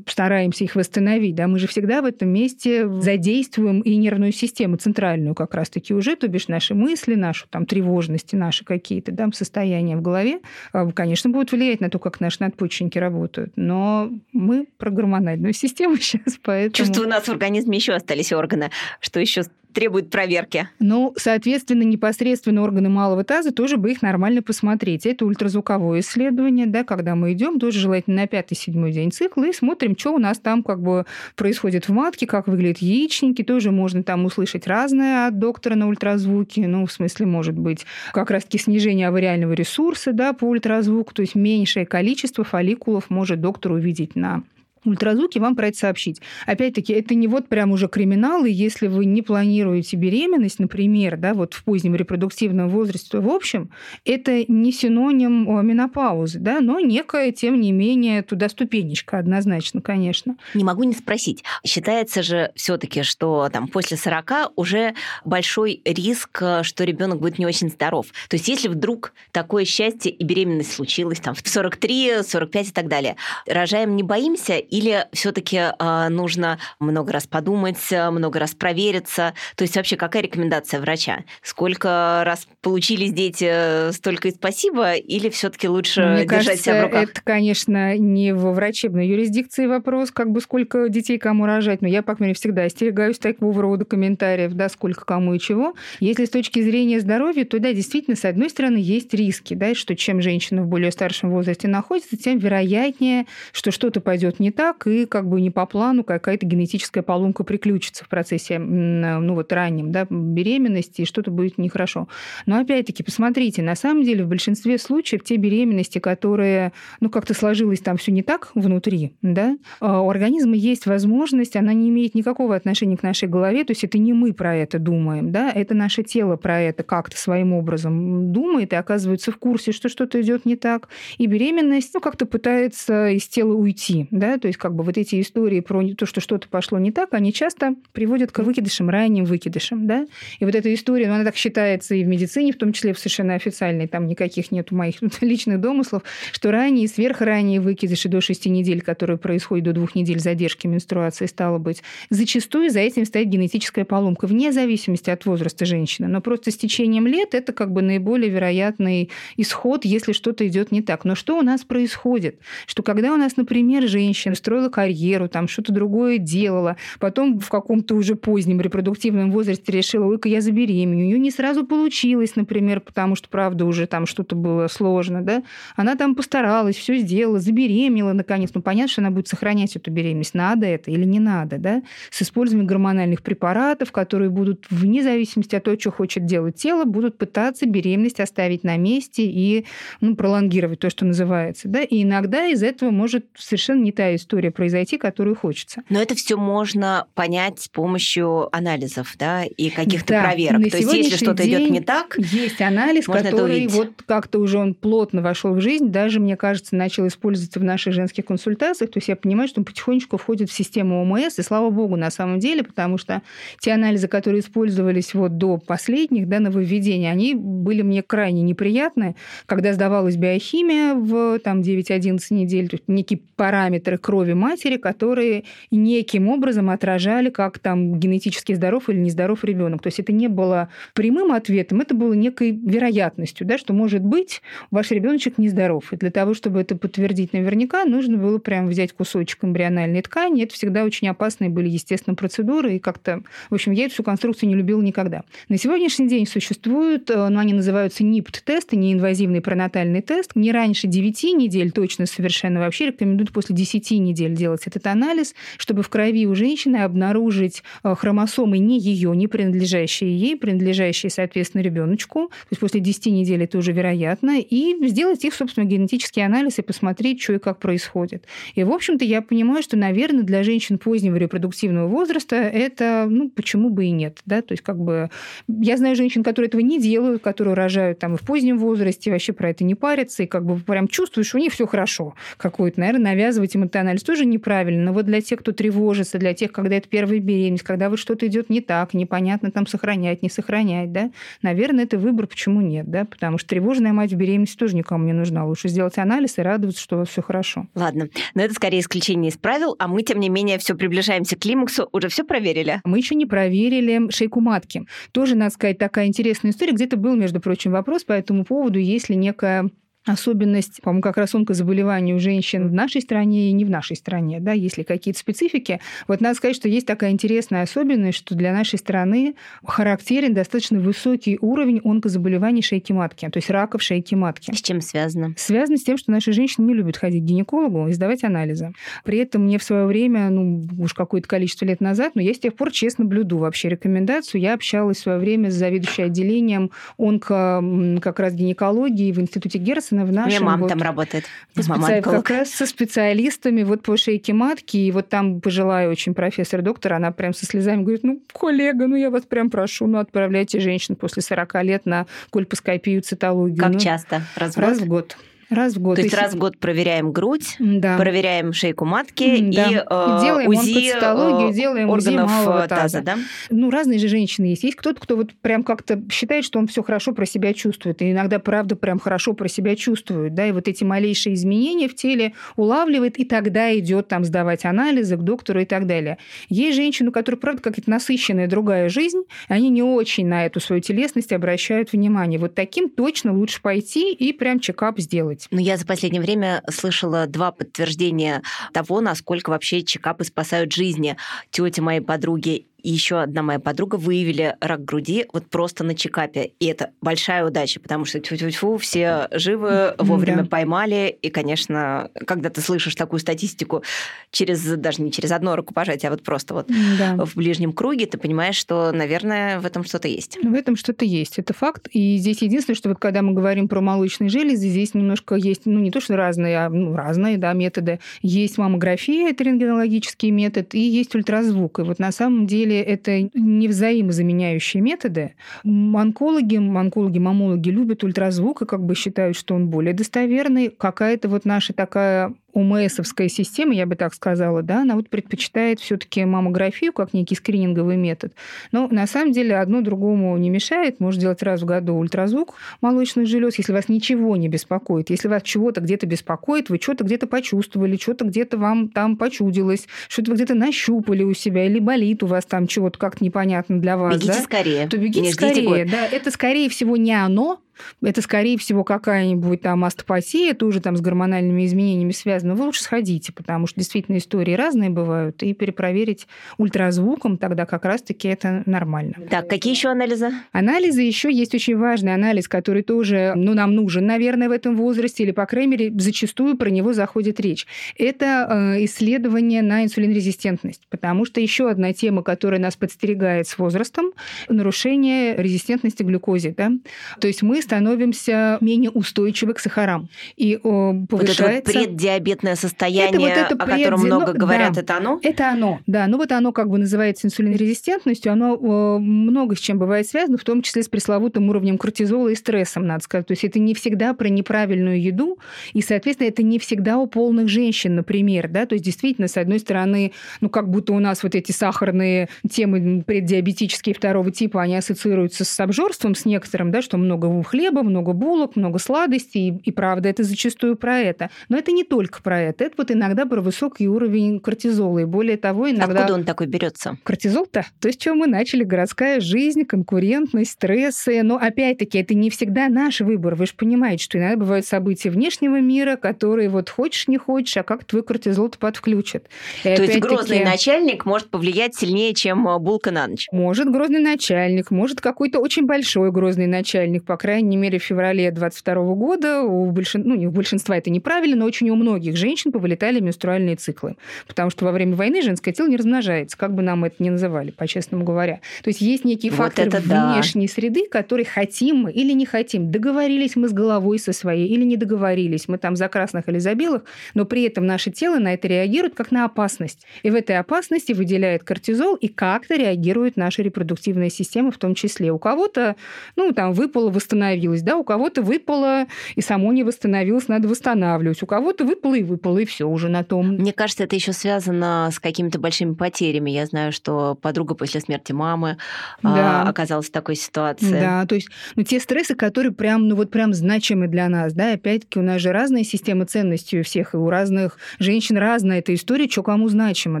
стараемся их восстановить, да, мы же всегда в этом месте задействуем и нервную систему центральную как раз-таки уже, то бишь наши мысли, нашу там тревожности, наши какие-то да, состояния в голове, а, конечно, будут влиять на то, как наши надпочечники работают. Но мы про гормональную систему сейчас, поэтому... Чувствую, у нас в организме еще остались органы, что еще требует проверки. Ну, соответственно, непосредственно органы малого таза тоже бы их нормально посмотреть. Это ультразвуковое исследование, да, когда мы идем, тоже желательно на пятый-седьмой день цикла, и смотрим, что у нас там как бы происходит в матке, как выглядят яичники, тоже можно там услышать разное от доктора на ультразвуке, ну, в смысле, может быть, как раз-таки снижение авариального ресурса, да, по ультразвуку, то есть меньшее количество фолликулов может доктор увидеть на ультразвуки, вам про это сообщить. Опять-таки, это не вот прям уже криминал, и если вы не планируете беременность, например, да, вот в позднем репродуктивном возрасте, в общем, это не синоним менопаузы, да, но некая, тем не менее, туда ступенечка однозначно, конечно. Не могу не спросить. Считается же все таки что там после 40 уже большой риск, что ребенок будет не очень здоров. То есть если вдруг такое счастье и беременность случилась там в 43, 45 и так далее, рожаем не боимся или все-таки э, нужно много раз подумать, много раз провериться? То есть вообще какая рекомендация врача? Сколько раз получились дети, столько и спасибо, или все-таки лучше Мне держать кажется, себя в руках? Это, конечно, не во врачебной юрисдикции вопрос, как бы сколько детей кому рожать, но я, по крайней мере, всегда остерегаюсь такого рода комментариев, да, сколько кому и чего. Если с точки зрения здоровья, то да, действительно, с одной стороны, есть риски, да, что чем женщина в более старшем возрасте находится, тем вероятнее, что что-то пойдет не так, и как бы не по плану какая-то генетическая поломка приключится в процессе, ну вот раннем, да, беременности, и что-то будет нехорошо. Но опять-таки, посмотрите, на самом деле в большинстве случаев те беременности, которые, ну, как-то сложилось там все не так внутри, да, а у организма есть возможность, она не имеет никакого отношения к нашей голове, то есть это не мы про это думаем, да, это наше тело про это как-то своим образом думает и оказывается в курсе, что что-то идет не так, и беременность, ну, как-то пытается из тела уйти, да, то есть как бы вот эти истории про то, что что-то пошло не так, они часто приводят к выкидышам, ранним выкидышам, да, и вот эта история, ну, она так считается и в медицине, в том числе в совершенно официальной, там никаких нет моих личных домыслов, что ранние сверхранние выкидыши до 6 недель, которые происходят до двух недель задержки менструации, стало быть, зачастую за этим стоит генетическая поломка, вне зависимости от возраста женщины. Но просто с течением лет это как бы наиболее вероятный исход, если что-то идет не так. Но что у нас происходит? Что когда у нас, например, женщина строила карьеру, там что-то другое делала, потом в каком-то уже позднем репродуктивном возрасте решила, ой-ка, я забеременею, у нее не сразу получилось, например, потому что, правда, уже там что-то было сложно, да, она там постаралась, все сделала, забеременела, наконец. Ну, понятно, что она будет сохранять эту беременность. Надо это или не надо, да? С использованием гормональных препаратов, которые будут, вне зависимости от того, что хочет делать тело, будут пытаться беременность оставить на месте и ну, пролонгировать то, что называется, да? И иногда из этого может совершенно не та история произойти, которую хочется. Но это все можно понять с помощью анализов, да, и каких-то Да, проверок. на То есть, если что-то идет не так, Есть анализ, который вот как-то уже он плотно вошел в жизнь, даже, мне кажется, начал использоваться в наших женских консультациях. То есть я понимаю, что он потихонечку входит в систему ОМС, и слава богу, на самом деле, потому что те анализы, которые использовались вот до последних, да, нововведений, они были мне крайне неприятны, когда сдавалась биохимия в там 9-11 недель, то есть некие параметры крови матери, которые неким образом отражали, как там генетически здоров или нездоров ребенок. То есть это не было прямым ответом, это было некой вероятностью, да, что может быть ваш ребеночек нездоров. И для того, чтобы это подтвердить наверняка, нужно было прям взять кусочек эмбриональной ткани. Это всегда очень опасные были, естественно, процедуры. И как-то, в общем, я эту всю конструкцию не любила никогда. На сегодняшний день существуют, э, ну, они называются НИПТ-тесты, неинвазивный пронатальный тест. Не раньше 9 недель точно совершенно вообще рекомендуют после 10 недель делать этот анализ, чтобы в крови у женщины обнаружить э, хромосомы не ее, не принадлежащие ей, принадлежащие, соответственно, ребеночку. То есть после 10 недель это уже вероятно. И сделать их, собственно, генетический анализ и посмотреть, что и как происходит. И, в общем-то, я понимаю, что, наверное, для женщин позднего репродуктивного возраста это, ну, почему бы и нет, да, то есть как бы я знаю женщин, которые этого не делают, которые рожают там и в позднем возрасте, вообще про это не парятся, и как бы прям чувствуешь, у них все хорошо какое-то. Наверное, навязывать этот анализ тоже неправильно, но вот для тех, кто тревожится, для тех, когда это первая беременность, когда вот что-то идет не так, непонятно там сохранять, не сохранять, да, наверное, это выбор, почему нет, да, потому что тревожная мать в беременности тоже никому не нужна. Лучше сделать анализ и радоваться, что у вас все хорошо. ладно. Но это скорее исключение из правил, а мы, тем не менее, все приближаемся к климаксу. Уже все проверили? Мы еще не проверили шейку матки. Тоже, надо сказать, такая интересная история. Где-то был, между прочим, вопрос по этому поводу, есть ли некая особенность, по-моему, как раз онкозаболеваний у женщин в нашей стране и не в нашей стране, да, есть ли какие-то специфики. Вот надо сказать, что есть такая интересная особенность, что для нашей страны характерен достаточно высокий уровень онкозаболеваний шейки матки, то есть раков шейки матки. С чем связано? Связано с тем, что наши женщины не любят ходить к гинекологу и сдавать анализы. При этом мне в свое время, ну, уж какое-то количество лет назад, но я с тех пор честно блюду вообще рекомендацию. Я общалась в свое время с заведующей отделением онко как раз гинекологии в институте Герцена в нашем... У меня мама вот, там работает. Специ... Как раз со специалистами вот по шейке матки, и вот там пожилая очень профессор-доктор, она прям со слезами говорит, ну, коллега, ну, я вас прям прошу, ну, отправляйте женщин после 40 лет на кольпоскопию, цитологию. Как ну, часто? Раз в год? Раз в год. Раз в год. То есть раз в год проверяем грудь, да. проверяем шейку матки да. и, э, делаем УЗИ онкоцитологию, делаем органов УЗИ малого таза. таза. да? Ну, разные же женщины есть. Есть кто-то, кто вот прям как-то считает, что он все хорошо про себя чувствует. И иногда, правда, прям хорошо про себя чувствует. Да, и вот эти малейшие изменения в теле улавливает, и тогда идет там сдавать анализы к доктору и так далее. Есть женщины, у которых, правда, какая-то насыщенная другая жизнь, они не очень на эту свою телесность обращают внимание. Вот таким точно лучше пойти и прям чекап сделать. Но я за последнее время слышала два подтверждения того, насколько вообще чекапы спасают жизни. Тетя моей подруги и еще одна моя подруга выявили рак груди вот просто на чекапе. И это большая удача, потому что тьфу -тьфу -тьфу, все живы, вовремя да. поймали. И, конечно, когда ты слышишь такую статистику через, даже не через одно рукопожатие, а вот просто вот да. в ближнем круге, ты понимаешь, что, наверное, в этом что-то есть. В этом что-то есть. Это факт. И здесь единственное, что вот когда мы говорим про молочные железы, здесь немножко есть, ну, не то, что разные, а ну, разные, да, методы. Есть маммография, это рентгенологический метод, и есть ультразвук. И вот на самом деле деле это не взаимозаменяющие методы. Онкологи, онкологи, мамологи любят ультразвук и как бы считают, что он более достоверный. Какая-то вот наша такая ОМСовская система, я бы так сказала, да, она вот предпочитает все-таки маммографию как некий скрининговый метод. Но на самом деле одно другому не мешает. Можно делать раз в году ультразвук молочных желез, если вас ничего не беспокоит. Если вас чего-то где-то беспокоит, вы что-то где-то почувствовали, что-то где-то вам там почудилось, что-то вы где-то нащупали у себя, или болит у вас там чего-то как-то непонятно для вас. Бегите да? скорее. То бегите не скорее. Да, это, скорее всего, не оно, это, скорее всего, какая-нибудь там астопатия, тоже там с гормональными изменениями связана. Вы лучше сходите, потому что действительно истории разные бывают, и перепроверить ультразвуком тогда как раз-таки это нормально. Так, какие еще анализы? Анализы еще есть очень важный анализ, который тоже, ну, нам нужен, наверное, в этом возрасте, или, по крайней мере, зачастую про него заходит речь. Это э, исследование на инсулинрезистентность, потому что еще одна тема, которая нас подстерегает с возрастом, нарушение резистентности к глюкозе. Да? То есть мы становимся менее устойчивы к сахарам. И повышается... Вот это вот преддиабетное состояние, это вот это о котором предди... много говорят, да, это оно? Это оно, да. Ну вот оно как бы называется инсулинорезистентностью, оно о, много с чем бывает связано, в том числе с пресловутым уровнем кортизола и стрессом, надо сказать. То есть это не всегда про неправильную еду, и, соответственно, это не всегда у полных женщин, например, да, то есть действительно, с одной стороны, ну как будто у нас вот эти сахарные темы преддиабетические второго типа, они ассоциируются с обжорством, с некоторым, да, что много хлеба, много булок, много сладостей, и, и правда, это зачастую про это. Но это не только про это. Это вот иногда про высокий уровень кортизола. И более того, иногда... Откуда он такой берется? Кортизол-то? То, есть, чем мы начали, городская жизнь, конкурентность, стрессы. Но, опять-таки, это не всегда наш выбор. Вы же понимаете, что иногда бывают события внешнего мира, которые вот хочешь, не хочешь, а как твой кортизол-то подвключат. И То есть грозный начальник может повлиять сильнее, чем э, булка на ночь? Может грозный начальник, может какой-то очень большой грозный начальник, по крайней крайней мере, в феврале 22 года у большинства, ну, не у большинства это неправильно, но очень у многих женщин повылетали менструальные циклы. Потому что во время войны женское тело не размножается, как бы нам это ни называли, по-честному говоря. То есть есть некий вот фактор внешней да. среды, который хотим мы или не хотим. Договорились мы с головой со своей или не договорились. Мы там за красных или за белых, но при этом наше тело на это реагирует как на опасность. И в этой опасности выделяет кортизол, и как-то реагирует наша репродуктивная система в том числе. У кого-то, ну, там, выпало восстановление восстановилось, да, у кого-то выпало и само не восстановилось, надо восстанавливать, у кого-то выпало и выпало, и все уже на том. Мне кажется, это еще связано с какими-то большими потерями. Я знаю, что подруга после смерти мамы а, да. оказалась в такой ситуации. Да, то есть ну, те стрессы, которые прям, ну вот прям значимы для нас, да, опять-таки у нас же разная система ценностей у всех, и у разных женщин разная эта история, что кому значимо,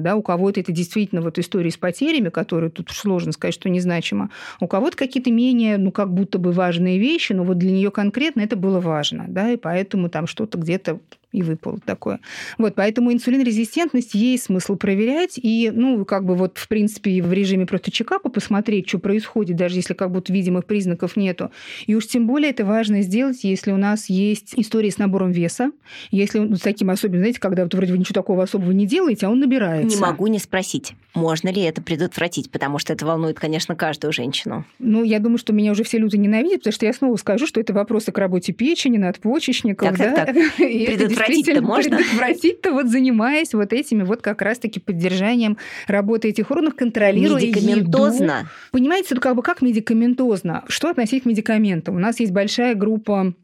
да, у кого-то это действительно вот история с потерями, которые тут сложно сказать, что незначимо, у кого-то какие-то менее, ну как будто бы важные вещи, вещи, но вот для нее конкретно это было важно, да, и поэтому там что-то где-то и выпало такое. Вот, поэтому инсулинрезистентность есть смысл проверять, и, ну, как бы вот, в принципе, в режиме просто чекапа посмотреть, что происходит, даже если как будто видимых признаков нету. И уж тем более это важно сделать, если у нас есть история с набором веса, если ну, с таким особенным, знаете, когда вот вроде вы ничего такого особого не делаете, а он набирается. Не могу не спросить, можно ли это предотвратить, потому что это волнует, конечно, каждую женщину. Ну, я думаю, что меня уже все люди ненавидят, потому что я снова скажу, что это вопросы к работе печени, надпочечников. Так, да? так, так. Предотвратить-то можно? Предотвратить-то вот занимаясь вот этими вот как раз-таки поддержанием работы этих органов, контролируя Медикаментозно? Еду. Понимаете, это как бы как медикаментозно? Что относить к медикаментам? У нас есть большая группа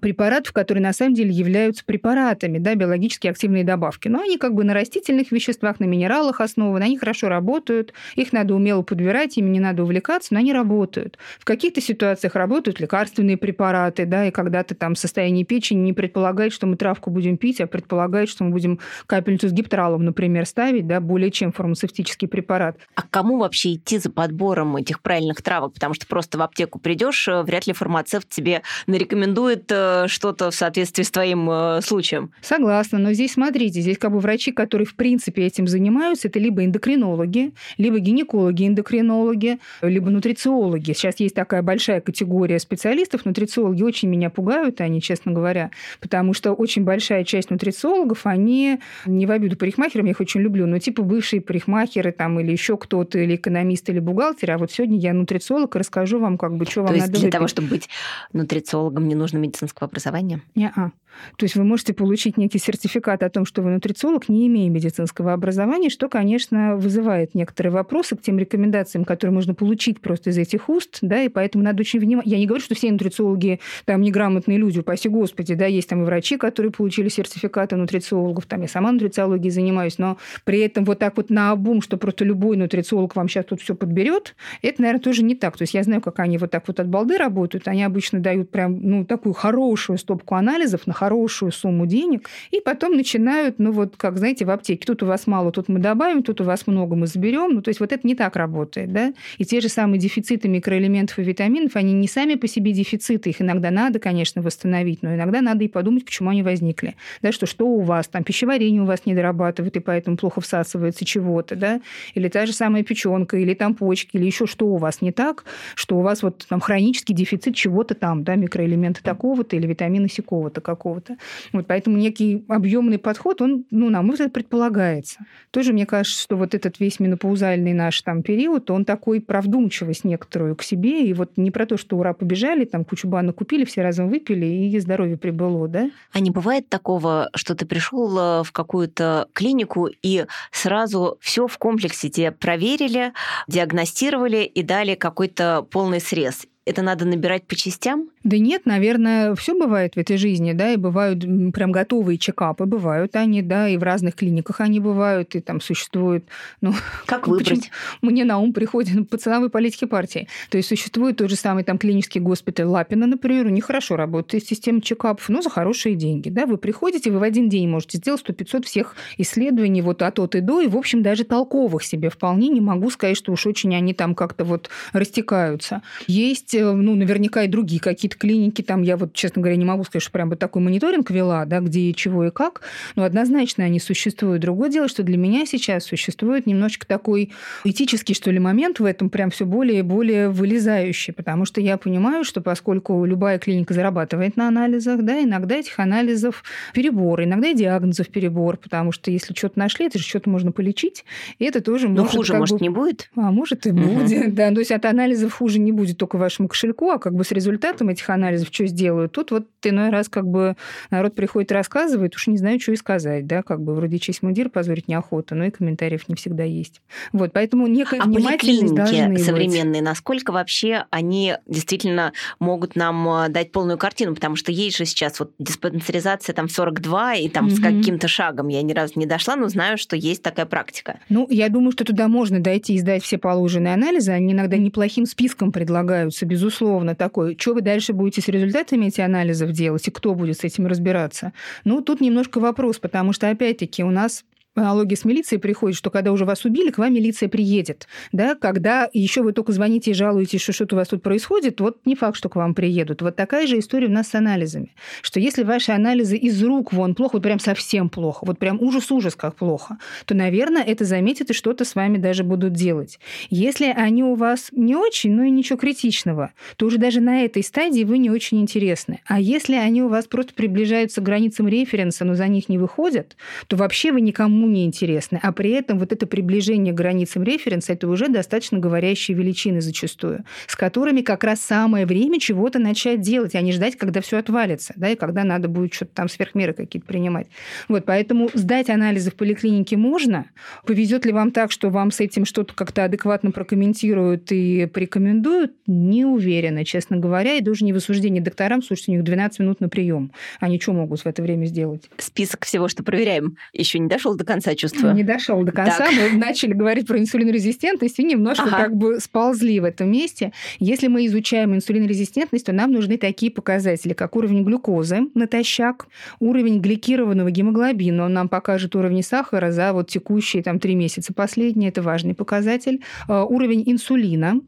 препаратов, которые на самом деле являются препаратами, да, биологически активные добавки. Но они как бы на растительных веществах, на минералах основаны, они хорошо работают, их надо умело подбирать, ими не надо увлекаться, но они работают. В каких-то ситуациях работают лекарственные препараты, да, и когда ты там в состоянии печени не предполагает, что мы травку будем пить, а предполагает, что мы будем капельницу с гиптралом, например, ставить, да, более чем фармацевтический препарат. А кому вообще идти за подбором этих правильных травок? Потому что просто в аптеку придешь, э, вряд ли фармацевт тебе нарекомендует Э, что-то в соответствии с твоим э, случаем. Согласна, но здесь смотрите, здесь как бы врачи, которые в принципе этим занимаются, это либо эндокринологи, либо гинекологи-эндокринологи, либо нутрициологи. Сейчас есть такая большая категория специалистов. Нутрициологи очень меня пугают, они, честно говоря, потому что очень большая часть нутрициологов, они не в обиду парикмахерам, я их очень люблю, но типа бывшие парикмахеры там или еще кто-то, или экономист, или бухгалтер, а вот сегодня я нутрициолог и расскажу вам, как бы, что То вам есть надо для выпить. того, чтобы быть нутрициологом, не нужно медицинское медицинского образования? Не-а. То есть вы можете получить некий сертификат о том, что вы нутрициолог, не имея медицинского образования, что, конечно, вызывает некоторые вопросы к тем рекомендациям, которые можно получить просто из этих уст, да, и поэтому надо очень внимательно... Я не говорю, что все нутрициологи там неграмотные люди, упаси господи, да, есть там и врачи, которые получили сертификаты нутрициологов, там я сама нутрициологией занимаюсь, но при этом вот так вот на обум, что просто любой нутрициолог вам сейчас тут все подберет, это, наверное, тоже не так. То есть я знаю, как они вот так вот от балды работают, они обычно дают прям, ну, такую хорошую стопку анализов на хорошую сумму денег, и потом начинают, ну вот, как, знаете, в аптеке, тут у вас мало, тут мы добавим, тут у вас много, мы заберем. Ну, то есть вот это не так работает, да? И те же самые дефициты микроэлементов и витаминов, они не сами по себе дефициты, их иногда надо, конечно, восстановить, но иногда надо и подумать, почему они возникли. Да, что что у вас, там пищеварение у вас не дорабатывает, и поэтому плохо всасывается чего-то, да? Или та же самая печенка, или там почки, или еще что у вас не так, что у вас вот там хронический дефицит чего-то там, да, микроэлементы такого-то или витамина сякого-то какого-то. Вот поэтому некий объемный подход, он, ну, на мой взгляд, предполагается. Тоже мне кажется, что вот этот весь менопаузальный наш там период, он такой про вдумчивость некоторую к себе, и вот не про то, что ура, побежали, там кучу банок купили, все разом выпили, и здоровье прибыло, да? А не бывает такого, что ты пришел э, в какую-то клинику и сразу все в комплексе тебе проверили, диагностировали и дали какой-то полный срез? Это надо набирать по частям? Да нет, наверное, все бывает в этой жизни, да, и бывают прям готовые чекапы, бывают они, да, и в разных клиниках они бывают, и там существует, ну... Как выбрать? Мне на ум приходит ну, по ценовой политике партии. То есть существует тот же самый там клинический госпиталь Лапина, например, у них хорошо работает система чекапов, но за хорошие деньги, да, вы приходите, вы в один день можете сделать 100-500 всех исследований вот от от и до, и, в общем, даже толковых себе вполне не могу сказать, что уж очень они там как-то вот растекаются. Есть, ну, наверняка и другие какие-то клиники, там я вот, честно говоря, не могу сказать, что прям вот такой мониторинг вела, да, где и чего и как, но однозначно они существуют. Другое дело, что для меня сейчас существует немножечко такой этический, что ли, момент в этом прям все более и более вылезающий, потому что я понимаю, что поскольку любая клиника зарабатывает на анализах, да, иногда этих анализов перебор, иногда и диагнозов перебор, потому что если что-то нашли, это же что-то можно полечить, и это тоже Но может... хуже, как может, бы... не будет? А может и будет, да. То есть от анализов хуже не будет только вашему кошельку, а как бы с результатом этих анализов что сделают. Тут вот иной раз как бы народ приходит и рассказывает, уж не знаю, что и сказать, да, как бы вроде честь мундир позорить неохота, но и комментариев не всегда есть. Вот, поэтому некая а внимательность должны быть. современные, насколько вообще они действительно могут нам э, дать полную картину, потому что есть же сейчас вот диспансеризация там 42 и там угу. с каким-то шагом я ни разу не дошла, но знаю, что есть такая практика. Ну, я думаю, что туда можно дойти и сдать все положенные анализы, они иногда неплохим списком предлагаются, безусловно, такой, что вы дальше будете с результатами этих анализов делать и кто будет с этим разбираться? Ну, тут немножко вопрос, потому что, опять-таки, у нас аналогия с милицией приходит, что когда уже вас убили, к вам милиция приедет. Да? Когда еще вы только звоните и жалуетесь, что что-то у вас тут происходит, вот не факт, что к вам приедут. Вот такая же история у нас с анализами. Что если ваши анализы из рук вон плохо, вот прям совсем плохо, вот прям ужас-ужас как плохо, то, наверное, это заметят и что-то с вами даже будут делать. Если они у вас не очень, ну и ничего критичного, то уже даже на этой стадии вы не очень интересны. А если они у вас просто приближаются к границам референса, но за них не выходят, то вообще вы никому не интересны. А при этом вот это приближение к границам референса, это уже достаточно говорящие величины зачастую, с которыми как раз самое время чего-то начать делать, а не ждать, когда все отвалится, да, и когда надо будет что-то там сверхмеры какие-то принимать. Вот, поэтому сдать анализы в поликлинике можно. Повезет ли вам так, что вам с этим что-то как-то адекватно прокомментируют и порекомендуют? Не уверена, честно говоря, и даже не в осуждении докторам, слушайте, у них 12 минут на прием. Они что могут в это время сделать? Список всего, что проверяем, еще не дошел до конца, чувствую. Не дошел до конца. Так. Мы начали говорить про инсулинорезистентность и немножко ага. как бы сползли в этом месте. Если мы изучаем инсулинорезистентность, то нам нужны такие показатели, как уровень глюкозы натощак, уровень гликированного гемоглобина, он нам покажет уровень сахара за вот текущие там три месяца последние, это важный показатель, э, уровень инсулина,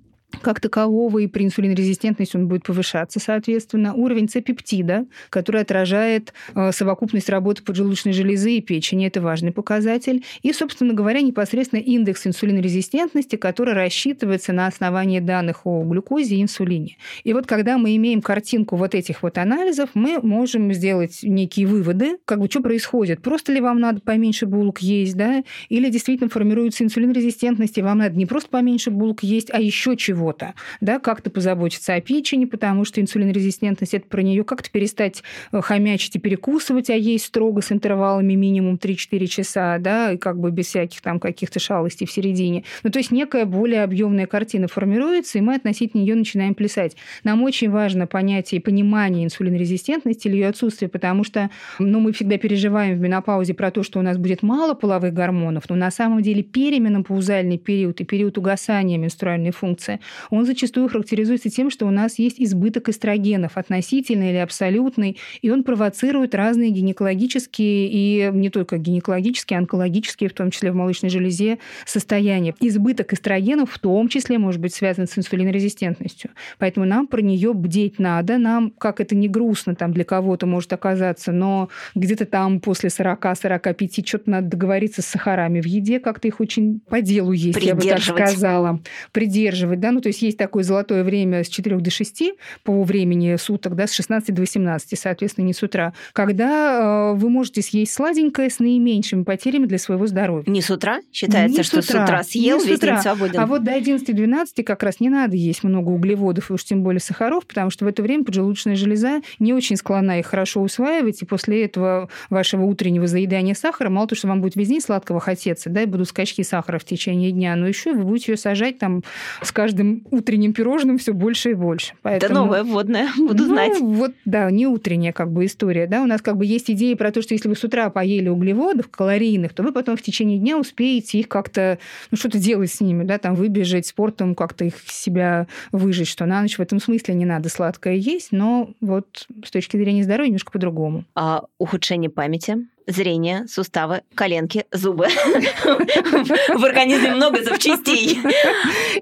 как такового, и при инсулинорезистентности он будет повышаться, соответственно. Уровень С-пептида, который отражает э, совокупность работы поджелудочной железы и печени, это важный показатель. И, собственно говоря, непосредственно индекс инсулинорезистентности, который рассчитывается на основании данных о глюкозе и инсулине. И вот когда мы имеем картинку вот этих вот анализов, мы можем сделать некие выводы, как бы что происходит. Просто ли вам надо поменьше булок есть, да, или действительно формируется инсулинорезистентность, и вам надо не просто поменьше булок есть, а еще чего чего-то, да, как-то позаботиться о печени, потому что инсулинорезистентность – это про нее как-то перестать э, хомячить и перекусывать, а есть строго с интервалами минимум 3-4 часа, да, и как бы без всяких там каких-то шалостей в середине. Ну, то есть некая более объемная картина формируется, и мы относительно нее начинаем плясать. Нам очень важно понятие и понимание инсулинорезистентности или ее отсутствие, потому что ну, мы всегда переживаем в менопаузе про то, что у нас будет мало половых гормонов, но на самом деле переменопаузальный период и период угасания менструальной функции он зачастую характеризуется тем, что у нас есть избыток эстрогенов, относительный или абсолютный, и он провоцирует разные гинекологические и не только гинекологические, онкологические, в том числе в молочной железе, состояния. Избыток эстрогенов в том числе может быть связан с инсулинорезистентностью. Поэтому нам про нее бдеть надо. Нам, как это не грустно там для кого-то может оказаться, но где-то там после 40-45 что-то надо договориться с сахарами в еде, как-то их очень по делу есть, я бы так сказала. Придерживать, да, ну, то есть есть такое золотое время с 4 до 6 по времени суток, да, с 16 до 18, соответственно, не с утра, когда э, вы можете съесть сладенькое с наименьшими потерями для своего здоровья. Не с утра? Считается, не что с утра, с утра съел, весь утра. день свободен. А вот до 11-12 как раз не надо есть много углеводов и уж тем более сахаров, потому что в это время поджелудочная железа не очень склонна их хорошо усваивать, и после этого вашего утреннего заедания сахара, мало того, что вам будет весь день сладкого хотеться, да, и будут скачки сахара в течение дня, но еще вы будете ее сажать там с каждым каждым утренним пирожным все больше и больше. Поэтому... Это новое вводное, буду ну, знать. Вот, да, не утренняя как бы история. Да? У нас как бы есть идея про то, что если вы с утра поели углеводов калорийных, то вы потом в течение дня успеете их как-то, ну, что-то делать с ними, да, там выбежать спортом, как-то их себя выжить, что на ночь в этом смысле не надо сладкое есть, но вот с точки зрения здоровья немножко по-другому. А ухудшение памяти? Зрение, суставы, коленки, зубы. В организме много запчастей.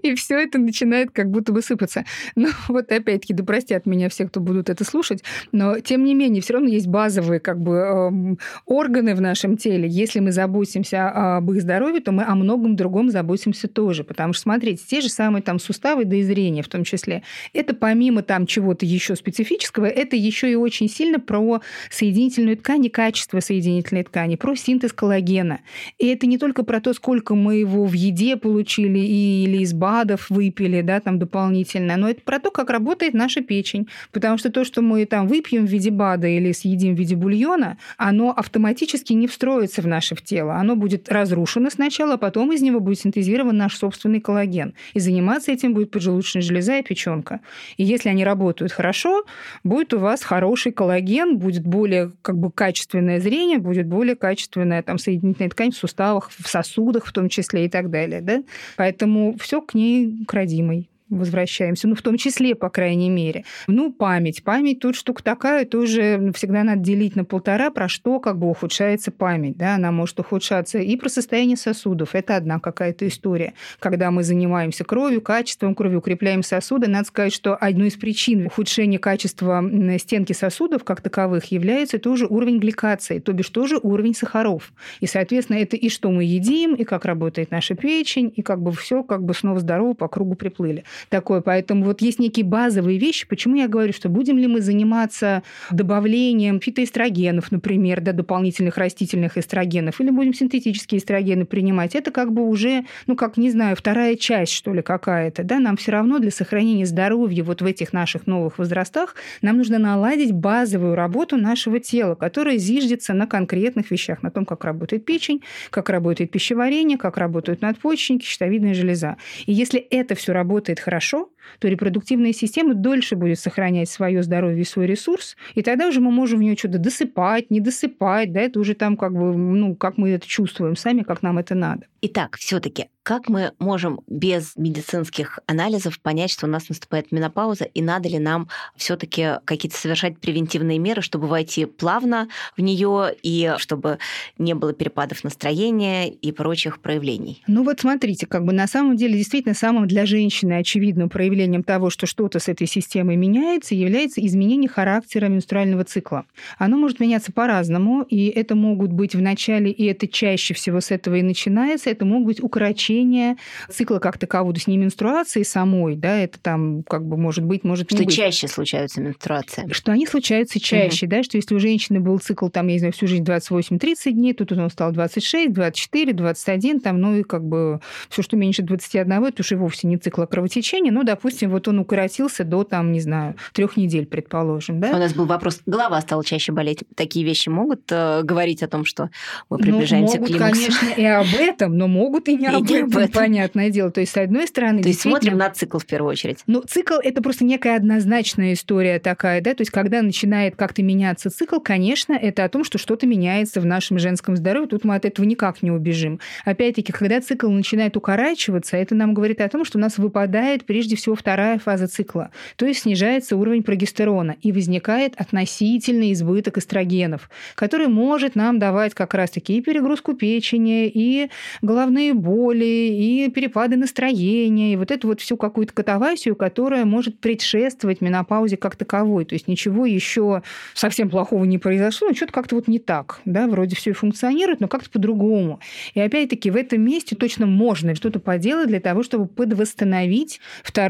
И все это начинает как будто бы сыпаться. Ну, вот опять-таки, да простят меня все, кто будут это слушать, но тем не менее, все равно есть базовые как бы эм, органы в нашем теле. Если мы заботимся об их здоровье, то мы о многом другом заботимся тоже. Потому что, смотрите, те же самые там суставы, да и зрение в том числе, это помимо там чего-то еще специфического, это еще и очень сильно про соединительную ткань и качество соединительной соединительной ткани, про синтез коллагена. И это не только про то, сколько мы его в еде получили или из БАДов выпили, да, там дополнительно, но это про то, как работает наша печень. Потому что то, что мы там выпьем в виде БАДа или съедим в виде бульона, оно автоматически не встроится в наше тело. Оно будет разрушено сначала, а потом из него будет синтезирован наш собственный коллаген. И заниматься этим будет поджелудочная железа и печенка. И если они работают хорошо, будет у вас хороший коллаген, будет более как бы качественное зрение, будет более качественная там, соединительная ткань в суставах, в сосудах в том числе и так далее. Да? Поэтому все к ней к родимой возвращаемся, ну, в том числе, по крайней мере. Ну, память. Память тут штука такая, тоже всегда надо делить на полтора, про что как бы ухудшается память, да, она может ухудшаться и про состояние сосудов. Это одна какая-то история. Когда мы занимаемся кровью, качеством крови, укрепляем сосуды, надо сказать, что одной из причин ухудшения качества стенки сосудов как таковых является тоже уровень гликации, то бишь тоже уровень сахаров. И, соответственно, это и что мы едим, и как работает наша печень, и как бы все как бы снова здорово по кругу приплыли такое. Поэтому вот есть некие базовые вещи. Почему я говорю, что будем ли мы заниматься добавлением фитоэстрогенов, например, да, дополнительных растительных эстрогенов, или будем синтетические эстрогены принимать, это как бы уже, ну, как, не знаю, вторая часть, что ли, какая-то. Да? Нам все равно для сохранения здоровья вот в этих наших новых возрастах нам нужно наладить базовую работу нашего тела, которая зиждется на конкретных вещах, на том, как работает печень, как работает пищеварение, как работают надпочечники, щитовидная железа. И если это все работает хорошо, то репродуктивная система дольше будет сохранять свое здоровье и свой ресурс, и тогда уже мы можем в нее что-то досыпать, не досыпать, да, это уже там как бы, ну, как мы это чувствуем сами, как нам это надо. Итак, все-таки, как мы можем без медицинских анализов понять, что у нас наступает менопауза, и надо ли нам все-таки какие-то совершать превентивные меры, чтобы войти плавно в нее и чтобы не было перепадов настроения и прочих проявлений? Ну вот смотрите, как бы на самом деле действительно самым для женщины очевидным проявлением того, что что-то с этой системой меняется, является изменение характера менструального цикла. Оно может меняться по-разному, и это могут быть в начале, и это чаще всего с этого и начинается, это могут быть укорочения цикла как такового, то есть не менструации самой, да, это там как бы может быть, может что не быть. чаще случаются менструации. Что они случаются чаще, угу. да, что если у женщины был цикл, там, я не знаю, всю жизнь 28-30 дней, тут он стал 26, 24, 21, там, ну и как бы все, что меньше 21, это уже вовсе не цикл а кровотечения, ну, допустим, вот он укоротился до, там, не знаю, трех недель, предположим, да. У нас был вопрос, голова стала чаще болеть. Такие вещи могут э, говорить о том, что мы приближаемся ну, могут, к климаксу? конечно, и об этом, но могут и не, и об, не этом, об этом, понятное дело. То есть, с одной стороны... То есть, смотрим на цикл в первую очередь. Ну, цикл – это просто некая однозначная история такая, да, то есть, когда начинает как-то меняться цикл, конечно, это о том, что что-то меняется в нашем женском здоровье, тут мы от этого никак не убежим. Опять-таки, когда цикл начинает укорачиваться, это нам говорит о том, что у нас выпадает прежде всего вторая фаза цикла, то есть снижается уровень прогестерона и возникает относительный избыток эстрогенов, который может нам давать как раз-таки и перегрузку печени, и головные боли, и перепады настроения, и вот эту вот всю какую-то катавасию, которая может предшествовать менопаузе как таковой. То есть ничего еще совсем плохого не произошло, но что-то как-то вот не так. Да? Вроде все и функционирует, но как-то по-другому. И опять-таки в этом месте точно можно что-то поделать для того, чтобы подвосстановить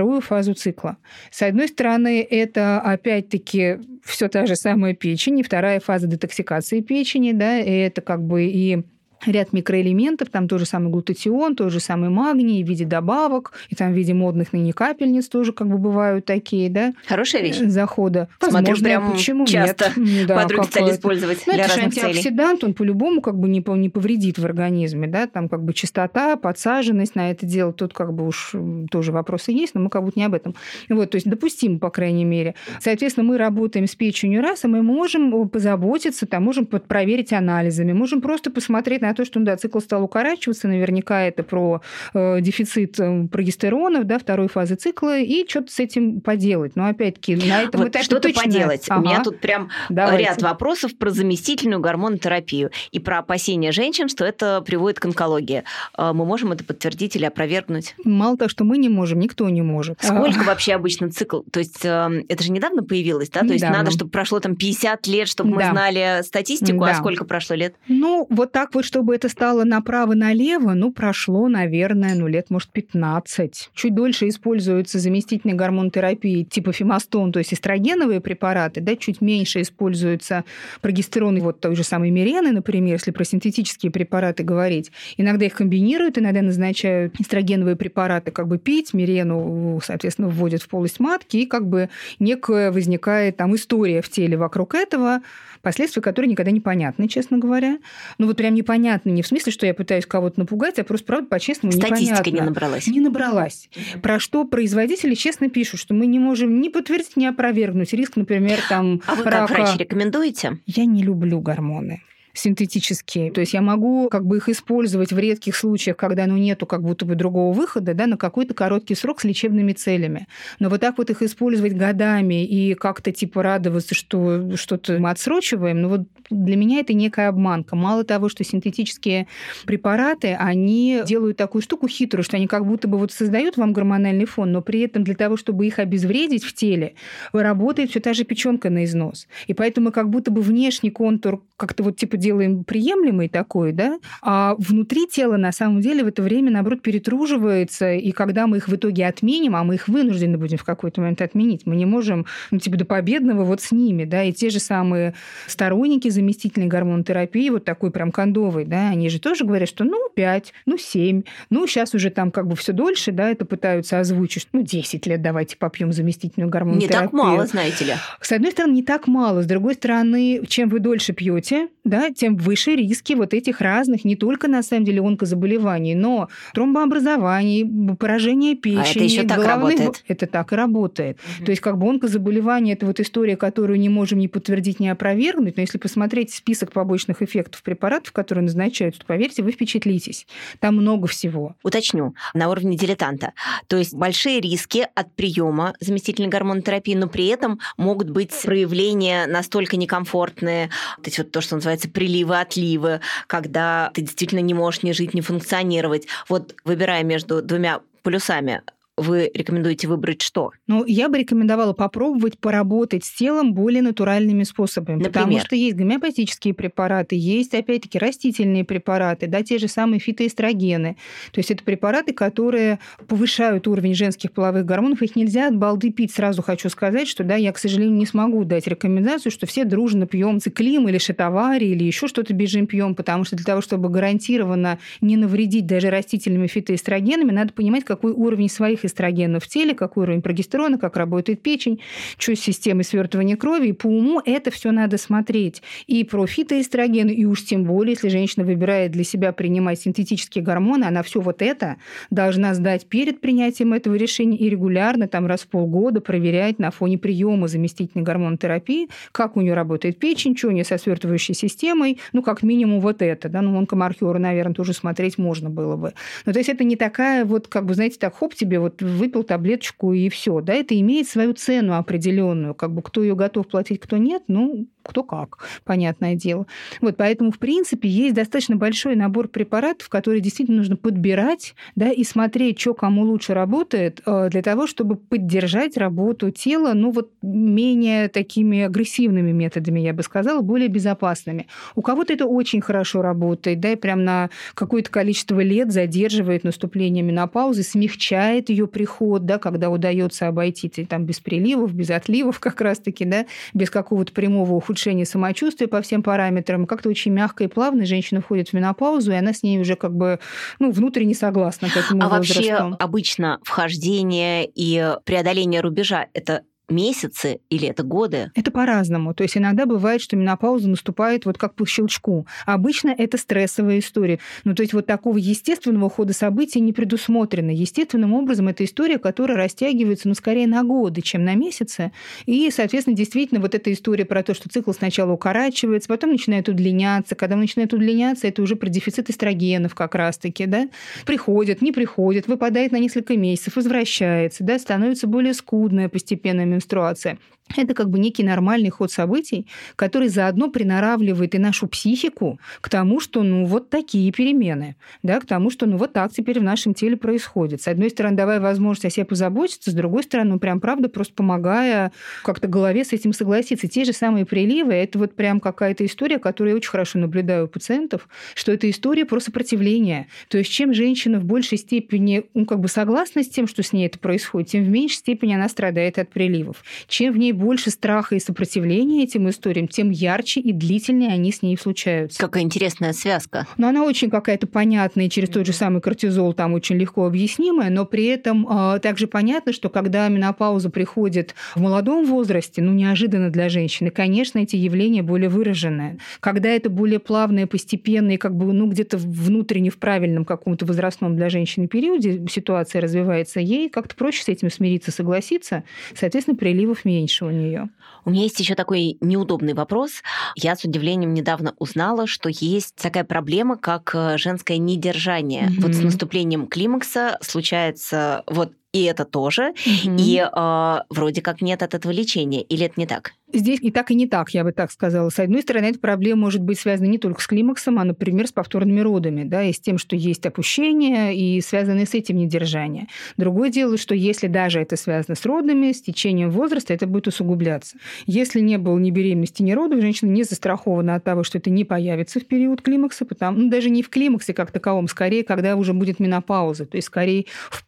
вторую фазу цикла. С одной стороны, это опять-таки все та же самая печень, и вторая фаза детоксикации печени, да, и это как бы и ряд микроэлементов, там тот же самый глутатион, тот же самый магний в виде добавок, и там в виде модных ныне капельниц тоже как бы бывают такие, да? Хорошая вещь. Захода. Смотрю, Возможно, прям почему часто нет? Да, подруги стали использовать ну, для это разных целей. антиоксидант, он по-любому как бы не, не повредит в организме, да, там как бы чистота, подсаженность на это дело, тут как бы уж тоже вопросы есть, но мы как будто не об этом. Вот, то есть допустимо, по крайней мере. Соответственно, мы работаем с печенью раз, и мы можем позаботиться, там, можем проверить анализами, можем просто посмотреть на то, что ну, да, цикл стал укорачиваться, наверняка это про э, дефицит э, прогестеронов, да, второй фазы цикла, и что-то с этим поделать. Но опять-таки на этом вот этапе что-то точно... поделать. Ага. У меня тут прям Давайте. ряд вопросов про заместительную гормонотерапию и про опасения женщин, что это приводит к онкологии. Э, мы можем это подтвердить или опровергнуть? Мало того, что мы не можем, никто не может. Сколько вообще обычно цикл? То есть э, это же недавно появилось, да? То есть надо, чтобы прошло там 50 лет, чтобы мы знали статистику, а сколько прошло лет? Ну, вот так вот, чтобы это стало направо-налево, ну, прошло, наверное, ну, лет, может, 15. Чуть дольше используются заместительные гормонотерапии типа фемастон, то есть эстрогеновые препараты, да, чуть меньше используются прогестероны, вот той же самой мирены, например, если про синтетические препараты говорить. Иногда их комбинируют, иногда назначают эстрогеновые препараты как бы пить, мирену, соответственно, вводят в полость матки, и как бы некая возникает там история в теле вокруг этого, последствия которые никогда не понятны, честно говоря. Ну вот прям непонятно не в смысле, что я пытаюсь кого-то напугать, а просто, правда, по-честному Статистика непонятно. не набралась. Не набралась. Mm-hmm. Про что производители честно пишут, что мы не можем ни подтвердить, ни опровергнуть риск, например, там, А вы рака. как врач рекомендуете? Я не люблю гормоны. Синтетические. То есть я могу как бы их использовать в редких случаях, когда ну, нету как будто бы другого выхода, да, на какой-то короткий срок с лечебными целями. Но вот так вот их использовать годами и как-то типа радоваться, что что-то мы отсрочиваем, ну вот для меня это некая обманка. Мало того, что синтетические препараты, они делают такую штуку хитрую, что они как будто бы вот создают вам гормональный фон, но при этом для того, чтобы их обезвредить в теле, работает все та же печенка на износ. И поэтому как будто бы внешний контур как-то вот типа делаем приемлемый такой, да, а внутри тела на самом деле в это время, наоборот, перетруживается, и когда мы их в итоге отменим, а мы их вынуждены будем в какой-то момент отменить, мы не можем, ну, типа, до победного вот с ними, да, и те же самые сторонники заместительной гормонотерапии, вот такой прям кондовой, да, они же тоже говорят, что, ну, 5, ну, 7, ну, сейчас уже там как бы все дольше, да, это пытаются озвучить, ну, 10 лет давайте попьем заместительную гормонотерапию. Не так мало, знаете ли. С одной стороны, не так мало, с другой стороны, чем вы дольше пьете, да, тем выше риски вот этих разных, не только на самом деле онкозаболеваний, но тромбообразований, поражение печени. А это еще так головных... работает? Это так и работает. Угу. То есть как бы онкозаболевание – это вот история, которую не можем ни подтвердить, ни опровергнуть, но если посмотреть список побочных эффектов препаратов, которые назначаются, то, поверьте, вы впечатлитесь. Там много всего. Уточню, на уровне дилетанта. То есть большие риски от приема заместительной гормонотерапии, но при этом могут быть проявления настолько некомфортные, то есть вот то, что называется приливы-отливы, когда ты действительно не можешь ни жить, ни функционировать. Вот выбирая между двумя полюсами вы рекомендуете выбрать что? Ну, я бы рекомендовала попробовать поработать с телом более натуральными способами. Например? Потому что есть гомеопатические препараты, есть, опять-таки, растительные препараты, да, те же самые фитоэстрогены. То есть это препараты, которые повышают уровень женских половых гормонов. Их нельзя от балды пить. Сразу хочу сказать, что, да, я, к сожалению, не смогу дать рекомендацию, что все дружно пьем циклим или шатавари или еще что-то бежим пьем, потому что для того, чтобы гарантированно не навредить даже растительными фитоэстрогенами, надо понимать, какой уровень своих эстрогена в теле, какой уровень прогестерона, как работает печень, что с системой свертывания крови. И по уму это все надо смотреть. И про фитоэстрогены, и уж тем более, если женщина выбирает для себя принимать синтетические гормоны, она все вот это должна сдать перед принятием этого решения и регулярно, там раз в полгода проверять на фоне приема заместительной гормонотерапии, как у нее работает печень, что у нее со свертывающей системой, ну, как минимум вот это, да, ну, онкомаркеры, наверное, тоже смотреть можно было бы. Ну, то есть это не такая вот, как бы, знаете, так, хоп, тебе вот выпил таблеточку и все. Да, это имеет свою цену определенную. Как бы кто ее готов платить, кто нет, ну, кто как, понятное дело. Вот, поэтому, в принципе, есть достаточно большой набор препаратов, которые действительно нужно подбирать, да, и смотреть, что кому лучше работает, э, для того, чтобы поддержать работу тела, ну, вот менее такими агрессивными методами, я бы сказала, более безопасными. У кого-то это очень хорошо работает, да, и прям на какое-то количество лет задерживает наступление менопаузы, смягчает ее приход, да, когда удается обойти там без приливов, без отливов как раз-таки, да, без какого-то прямого ухудшения ухудшение самочувствия по всем параметрам. Как-то очень мягко и плавно женщина входит в менопаузу, и она с ней уже как бы ну, внутренне согласна к этому а возрасту. вообще обычно вхождение и преодоление рубежа – это месяцы или это годы? Это по-разному. То есть иногда бывает, что менопауза наступает вот как по щелчку. Обычно это стрессовая история. Ну, то есть вот такого естественного хода событий не предусмотрено. Естественным образом это история, которая растягивается, ну, скорее на годы, чем на месяцы. И, соответственно, действительно, вот эта история про то, что цикл сначала укорачивается, потом начинает удлиняться. Когда он начинает удлиняться, это уже про дефицит эстрогенов как раз-таки, да? Приходит, не приходит, выпадает на несколько месяцев, возвращается, да, становится более скудная постепенно менструация. Это как бы некий нормальный ход событий, который заодно приноравливает и нашу психику к тому, что ну вот такие перемены, да, к тому, что ну вот так теперь в нашем теле происходит. С одной стороны, давая возможность о себе позаботиться, с другой стороны, ну прям правда просто помогая как-то голове с этим согласиться. Те же самые приливы, это вот прям какая-то история, которую я очень хорошо наблюдаю у пациентов, что это история про сопротивление. То есть чем женщина в большей степени ну, как бы согласна с тем, что с ней это происходит, тем в меньшей степени она страдает от приливов. Чем в ней больше страха и сопротивления этим историям, тем ярче и длительнее они с ней случаются. Какая интересная связка. Но она очень какая-то понятная, через тот же самый кортизол там очень легко объяснимая, но при этом э, также понятно, что когда менопауза приходит в молодом возрасте, ну, неожиданно для женщины, конечно, эти явления более выраженные. Когда это более плавное, постепенное, как бы, ну, где-то внутренне в правильном каком-то возрастном для женщины периоде ситуация развивается, ей как-то проще с этим смириться, согласиться, соответственно, приливов меньше у нее. У меня есть еще такой неудобный вопрос. Я с удивлением недавно узнала, что есть такая проблема, как э, женское недержание. Mm-hmm. Вот с наступлением климакса случается вот и это тоже, mm-hmm. и э, вроде как нет от этого лечения, или это не так? Здесь и так, и не так, я бы так сказала. С одной стороны, эта проблема может быть связана не только с климаксом, а, например, с повторными родами, да, и с тем, что есть опущение, и связанное с этим недержание. Другое дело, что если даже это связано с родами, с течением возраста, это будет усугубляться. Если не было ни беременности, ни родов, женщина не застрахована от того, что это не появится в период климакса, потому, ну, даже не в климаксе как таковом, скорее, когда уже будет менопауза, то есть скорее в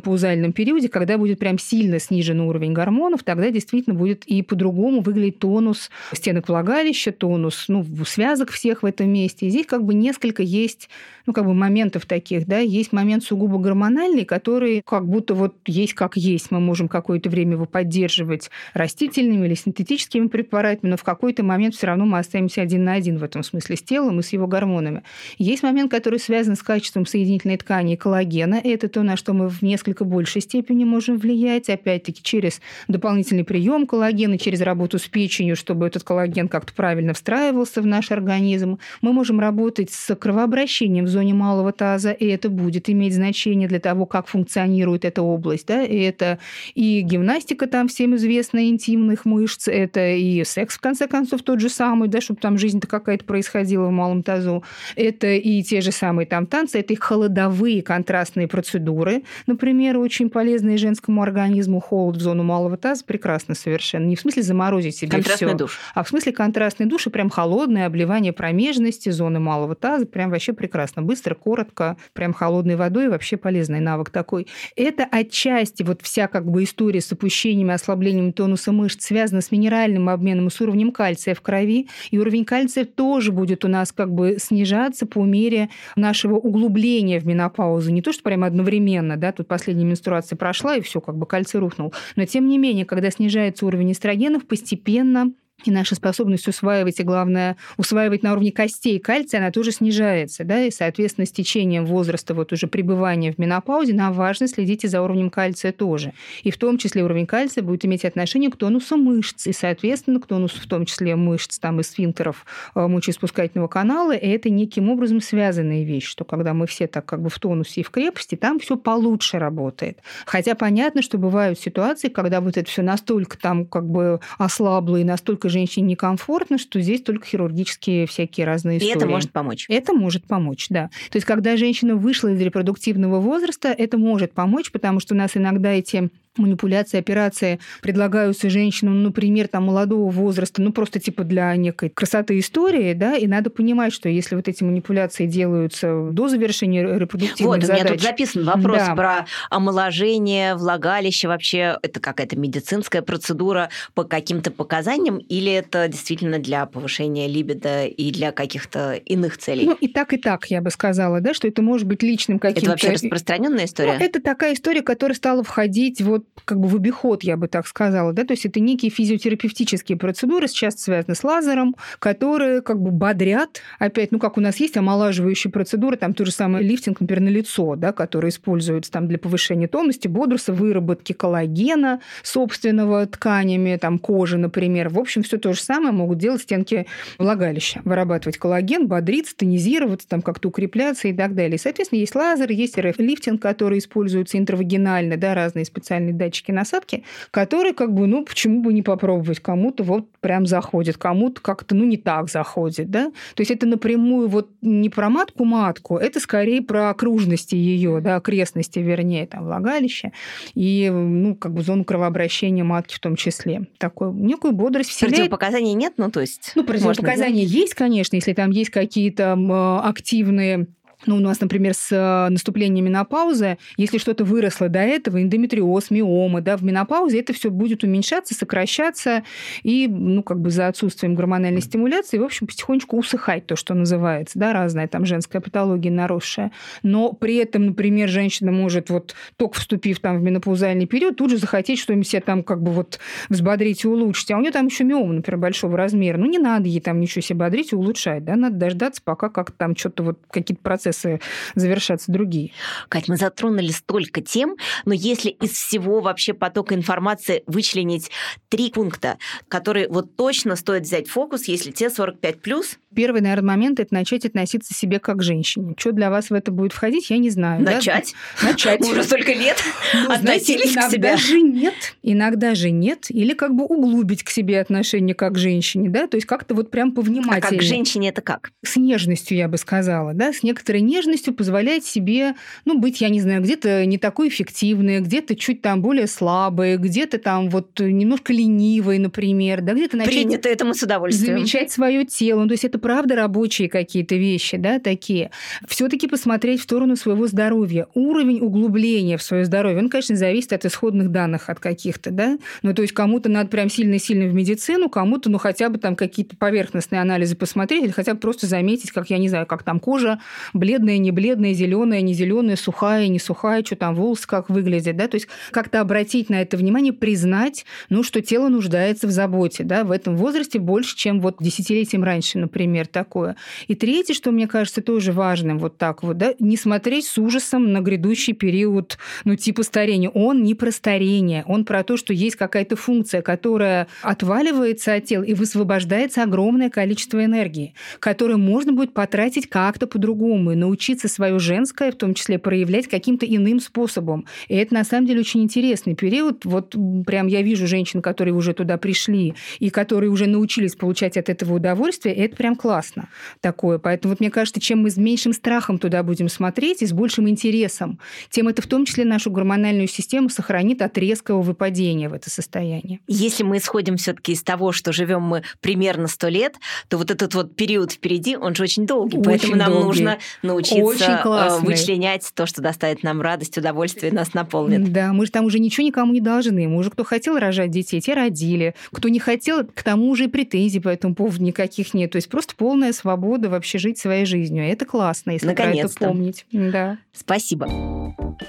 постменопаузальном периоде, когда будет прям сильно снижен уровень гормонов, тогда действительно будет и по-другому выглядит тонус стенок влагалища, тонус ну, связок всех в этом месте. И здесь как бы несколько есть ну, как бы моментов таких, да, есть момент сугубо гормональный, который как будто вот есть как есть. Мы можем какое-то время его поддерживать растительными или синтетическими препаратами, но в какой-то момент все равно мы остаемся один на один в этом смысле с телом и с его гормонами. Есть момент, который связан с качеством соединительной ткани и коллагена. Это то, на что мы в несколько большей степени можем влиять, опять-таки через дополнительный прием коллагена, через работу с печенью, чтобы этот коллаген как-то правильно встраивался в наш организм. Мы можем работать с кровообращением в зоне малого таза, и это будет иметь значение для того, как функционирует эта область. Да? И это и гимнастика там всем известная, интимных мышц, это и секс, в конце концов, тот же самый, да, чтобы там жизнь-то какая-то происходила в малом тазу. Это и те же самые там танцы, это и холодовые контрастные процедуры, например, очень полезные женскому организму. Холод в зону малого таза прекрасно совершенно. Не в смысле заморозить себе Контрастный всё, душ. а в смысле контрастный душ и прям холодное обливание промежности, зоны малого таза, прям вообще прекрасно. Быстро, коротко, прям холодной водой, вообще полезный навык такой. Это отчасти вот вся как бы история с опущением и ослаблением тонуса мышц связана с минеральным обменом и с уровнем кальция в крови. И уровень кальция тоже будет у нас как бы снижаться по мере нашего углубления в менопаузу. Не то, что прямо одновременно, да, тут последняя менструация прошла, и все, как бы кальций рухнул. Но тем не менее, когда снижается уровень эстрогенов, постепенно и наша способность усваивать, и главное, усваивать на уровне костей кальция, она тоже снижается. Да? И, соответственно, с течением возраста, вот уже пребывания в менопаузе, нам важно следить и за уровнем кальция тоже. И в том числе уровень кальция будет иметь отношение к тонусу мышц, и, соответственно, к тонусу в том числе мышц там, и сфинктеров э, мочеиспускательного канала. И это неким образом связанная вещь, что когда мы все так как бы в тонусе и в крепости, там все получше работает. Хотя понятно, что бывают ситуации, когда вот это все настолько там как бы ослабло и настолько женщине некомфортно, что здесь только хирургические всякие разные истории. И это может помочь. Это может помочь, да. То есть, когда женщина вышла из репродуктивного возраста, это может помочь, потому что у нас иногда эти манипуляции, операции предлагаются женщинам, ну, например, там, молодого возраста, ну, просто типа для некой красоты истории, да, и надо понимать, что если вот эти манипуляции делаются до завершения репродуктивных вот, задач... Вот, у меня тут записан вопрос да. про омоложение влагалища. Вообще, это какая-то медицинская процедура по каким-то показаниям или это действительно для повышения либидо и для каких-то иных целей? Ну, и так, и так, я бы сказала, да, что это может быть личным каким-то... Это вообще распространенная история? Ну, это такая история, которая стала входить вот как бы в обиход, я бы так сказала, да, то есть это некие физиотерапевтические процедуры, сейчас связаны с лазером, которые как бы бодрят, опять, ну, как у нас есть омолаживающие процедуры, там то же самое лифтинг, например, на лицо, да, который используется там для повышения тонусти, бодрости, выработки коллагена собственного тканями, там кожи, например. В общем, все то же самое могут делать стенки влагалища, вырабатывать коллаген, бодриться, тонизироваться, там как-то укрепляться и так далее. И, соответственно, есть лазер, есть РФ-лифтинг, который используется интравагинально, да, разные специальные датчики насадки, которые как бы, ну, почему бы не попробовать? Кому-то вот прям заходит, кому-то как-то, ну, не так заходит, да? То есть это напрямую вот не про матку-матку, это скорее про окружности ее, да, окрестности, вернее, там, влагалища и, ну, как бы зону кровообращения матки в том числе. Такую некую бодрость вселяет. Противопоказаний нет, ну, то есть... Ну, противопоказания есть, конечно, если там есть какие-то активные ну, у нас, например, с э, наступлением менопаузы, если что-то выросло до этого, эндометриоз, миомы, да, в менопаузе это все будет уменьшаться, сокращаться и, ну, как бы за отсутствием гормональной стимуляции, в общем, потихонечку усыхать то, что называется, да, разная там женская патология наросшая. Но при этом, например, женщина может вот только вступив там в менопаузальный период, тут же захотеть что-нибудь себе там как бы вот взбодрить и улучшить. А у нее там еще миома, например, большого размера. Ну, не надо ей там ничего себе бодрить и улучшать, да, надо дождаться, пока как там что-то вот какие-то процессы процессы завершаться другие. Кать, мы затронули столько тем, но если из всего вообще потока информации вычленить три пункта, которые вот точно стоит взять фокус, если те 45 плюс, Первый, наверное, момент – это начать относиться к себе как к женщине. Что для вас в это будет входить, я не знаю. Начать? Да? Начать. Уже столько лет ну, относились знаете, к себе. Иногда же нет. Иногда же нет. Или как бы углубить к себе отношение как к женщине, да? То есть как-то вот прям повнимательнее. А как к женщине это как? С нежностью, я бы сказала, да? С некоторой нежностью позволять себе, ну, быть, я не знаю, где-то не такой эффективной, где-то чуть там более слабой, где-то там вот немножко ленивой, например, да? Где-то начать... Принято этому с удовольствием. Замечать свое тело. Ну, то есть это правда рабочие какие-то вещи, да, такие. Все-таки посмотреть в сторону своего здоровья. Уровень углубления в свое здоровье, он, конечно, зависит от исходных данных от каких-то, да. Ну, то есть кому-то надо прям сильно-сильно в медицину, кому-то, ну, хотя бы там какие-то поверхностные анализы посмотреть или хотя бы просто заметить, как, я не знаю, как там кожа бледная, не бледная, зеленая, не зеленая, сухая, не сухая, что там волосы как выглядят, да. То есть как-то обратить на это внимание, признать, ну, что тело нуждается в заботе, да, в этом возрасте больше, чем вот десятилетием раньше, например, так такое. И третье, что мне кажется тоже важным, вот так вот, да, не смотреть с ужасом на грядущий период, ну, типа старения. Он не про старение, он про то, что есть какая-то функция, которая отваливается от тела и высвобождается огромное количество энергии, которое можно будет потратить как-то по-другому и научиться свое женское, в том числе, проявлять каким-то иным способом. И это, на самом деле, очень интересный период. Вот прям я вижу женщин, которые уже туда пришли и которые уже научились получать от этого удовольствие, это прям классно такое. Поэтому вот мне кажется, чем мы с меньшим страхом туда будем смотреть и с большим интересом, тем это в том числе нашу гормональную систему сохранит от резкого выпадения в это состояние. Если мы исходим все-таки из того, что живем мы примерно сто лет, то вот этот вот период впереди, он же очень долгий, очень поэтому нам долгий. нужно научиться очень вычленять то, что доставит нам радость, удовольствие, нас наполнит. Да, мы же там уже ничего никому не должны. Мы уже кто хотел рожать детей, те родили. Кто не хотел, к тому уже и претензий по этому поводу никаких нет. То есть просто полная свобода вообще жить своей жизнью. Это классно, если про это помнить. Да. Спасибо.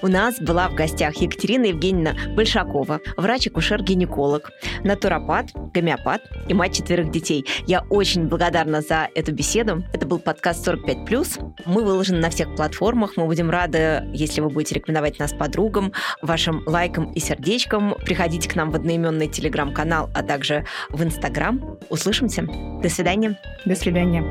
У нас была в гостях Екатерина Евгеньевна Большакова, врач-акушер-гинеколог, натуропат, гомеопат и мать четверых детей. Я очень благодарна за эту беседу. Это был подкаст 45+. Мы выложены на всех платформах. Мы будем рады, если вы будете рекомендовать нас подругам, вашим лайкам и сердечкам. Приходите к нам в одноименный телеграм-канал, а также в Инстаграм. Услышимся. До свидания. До свидания.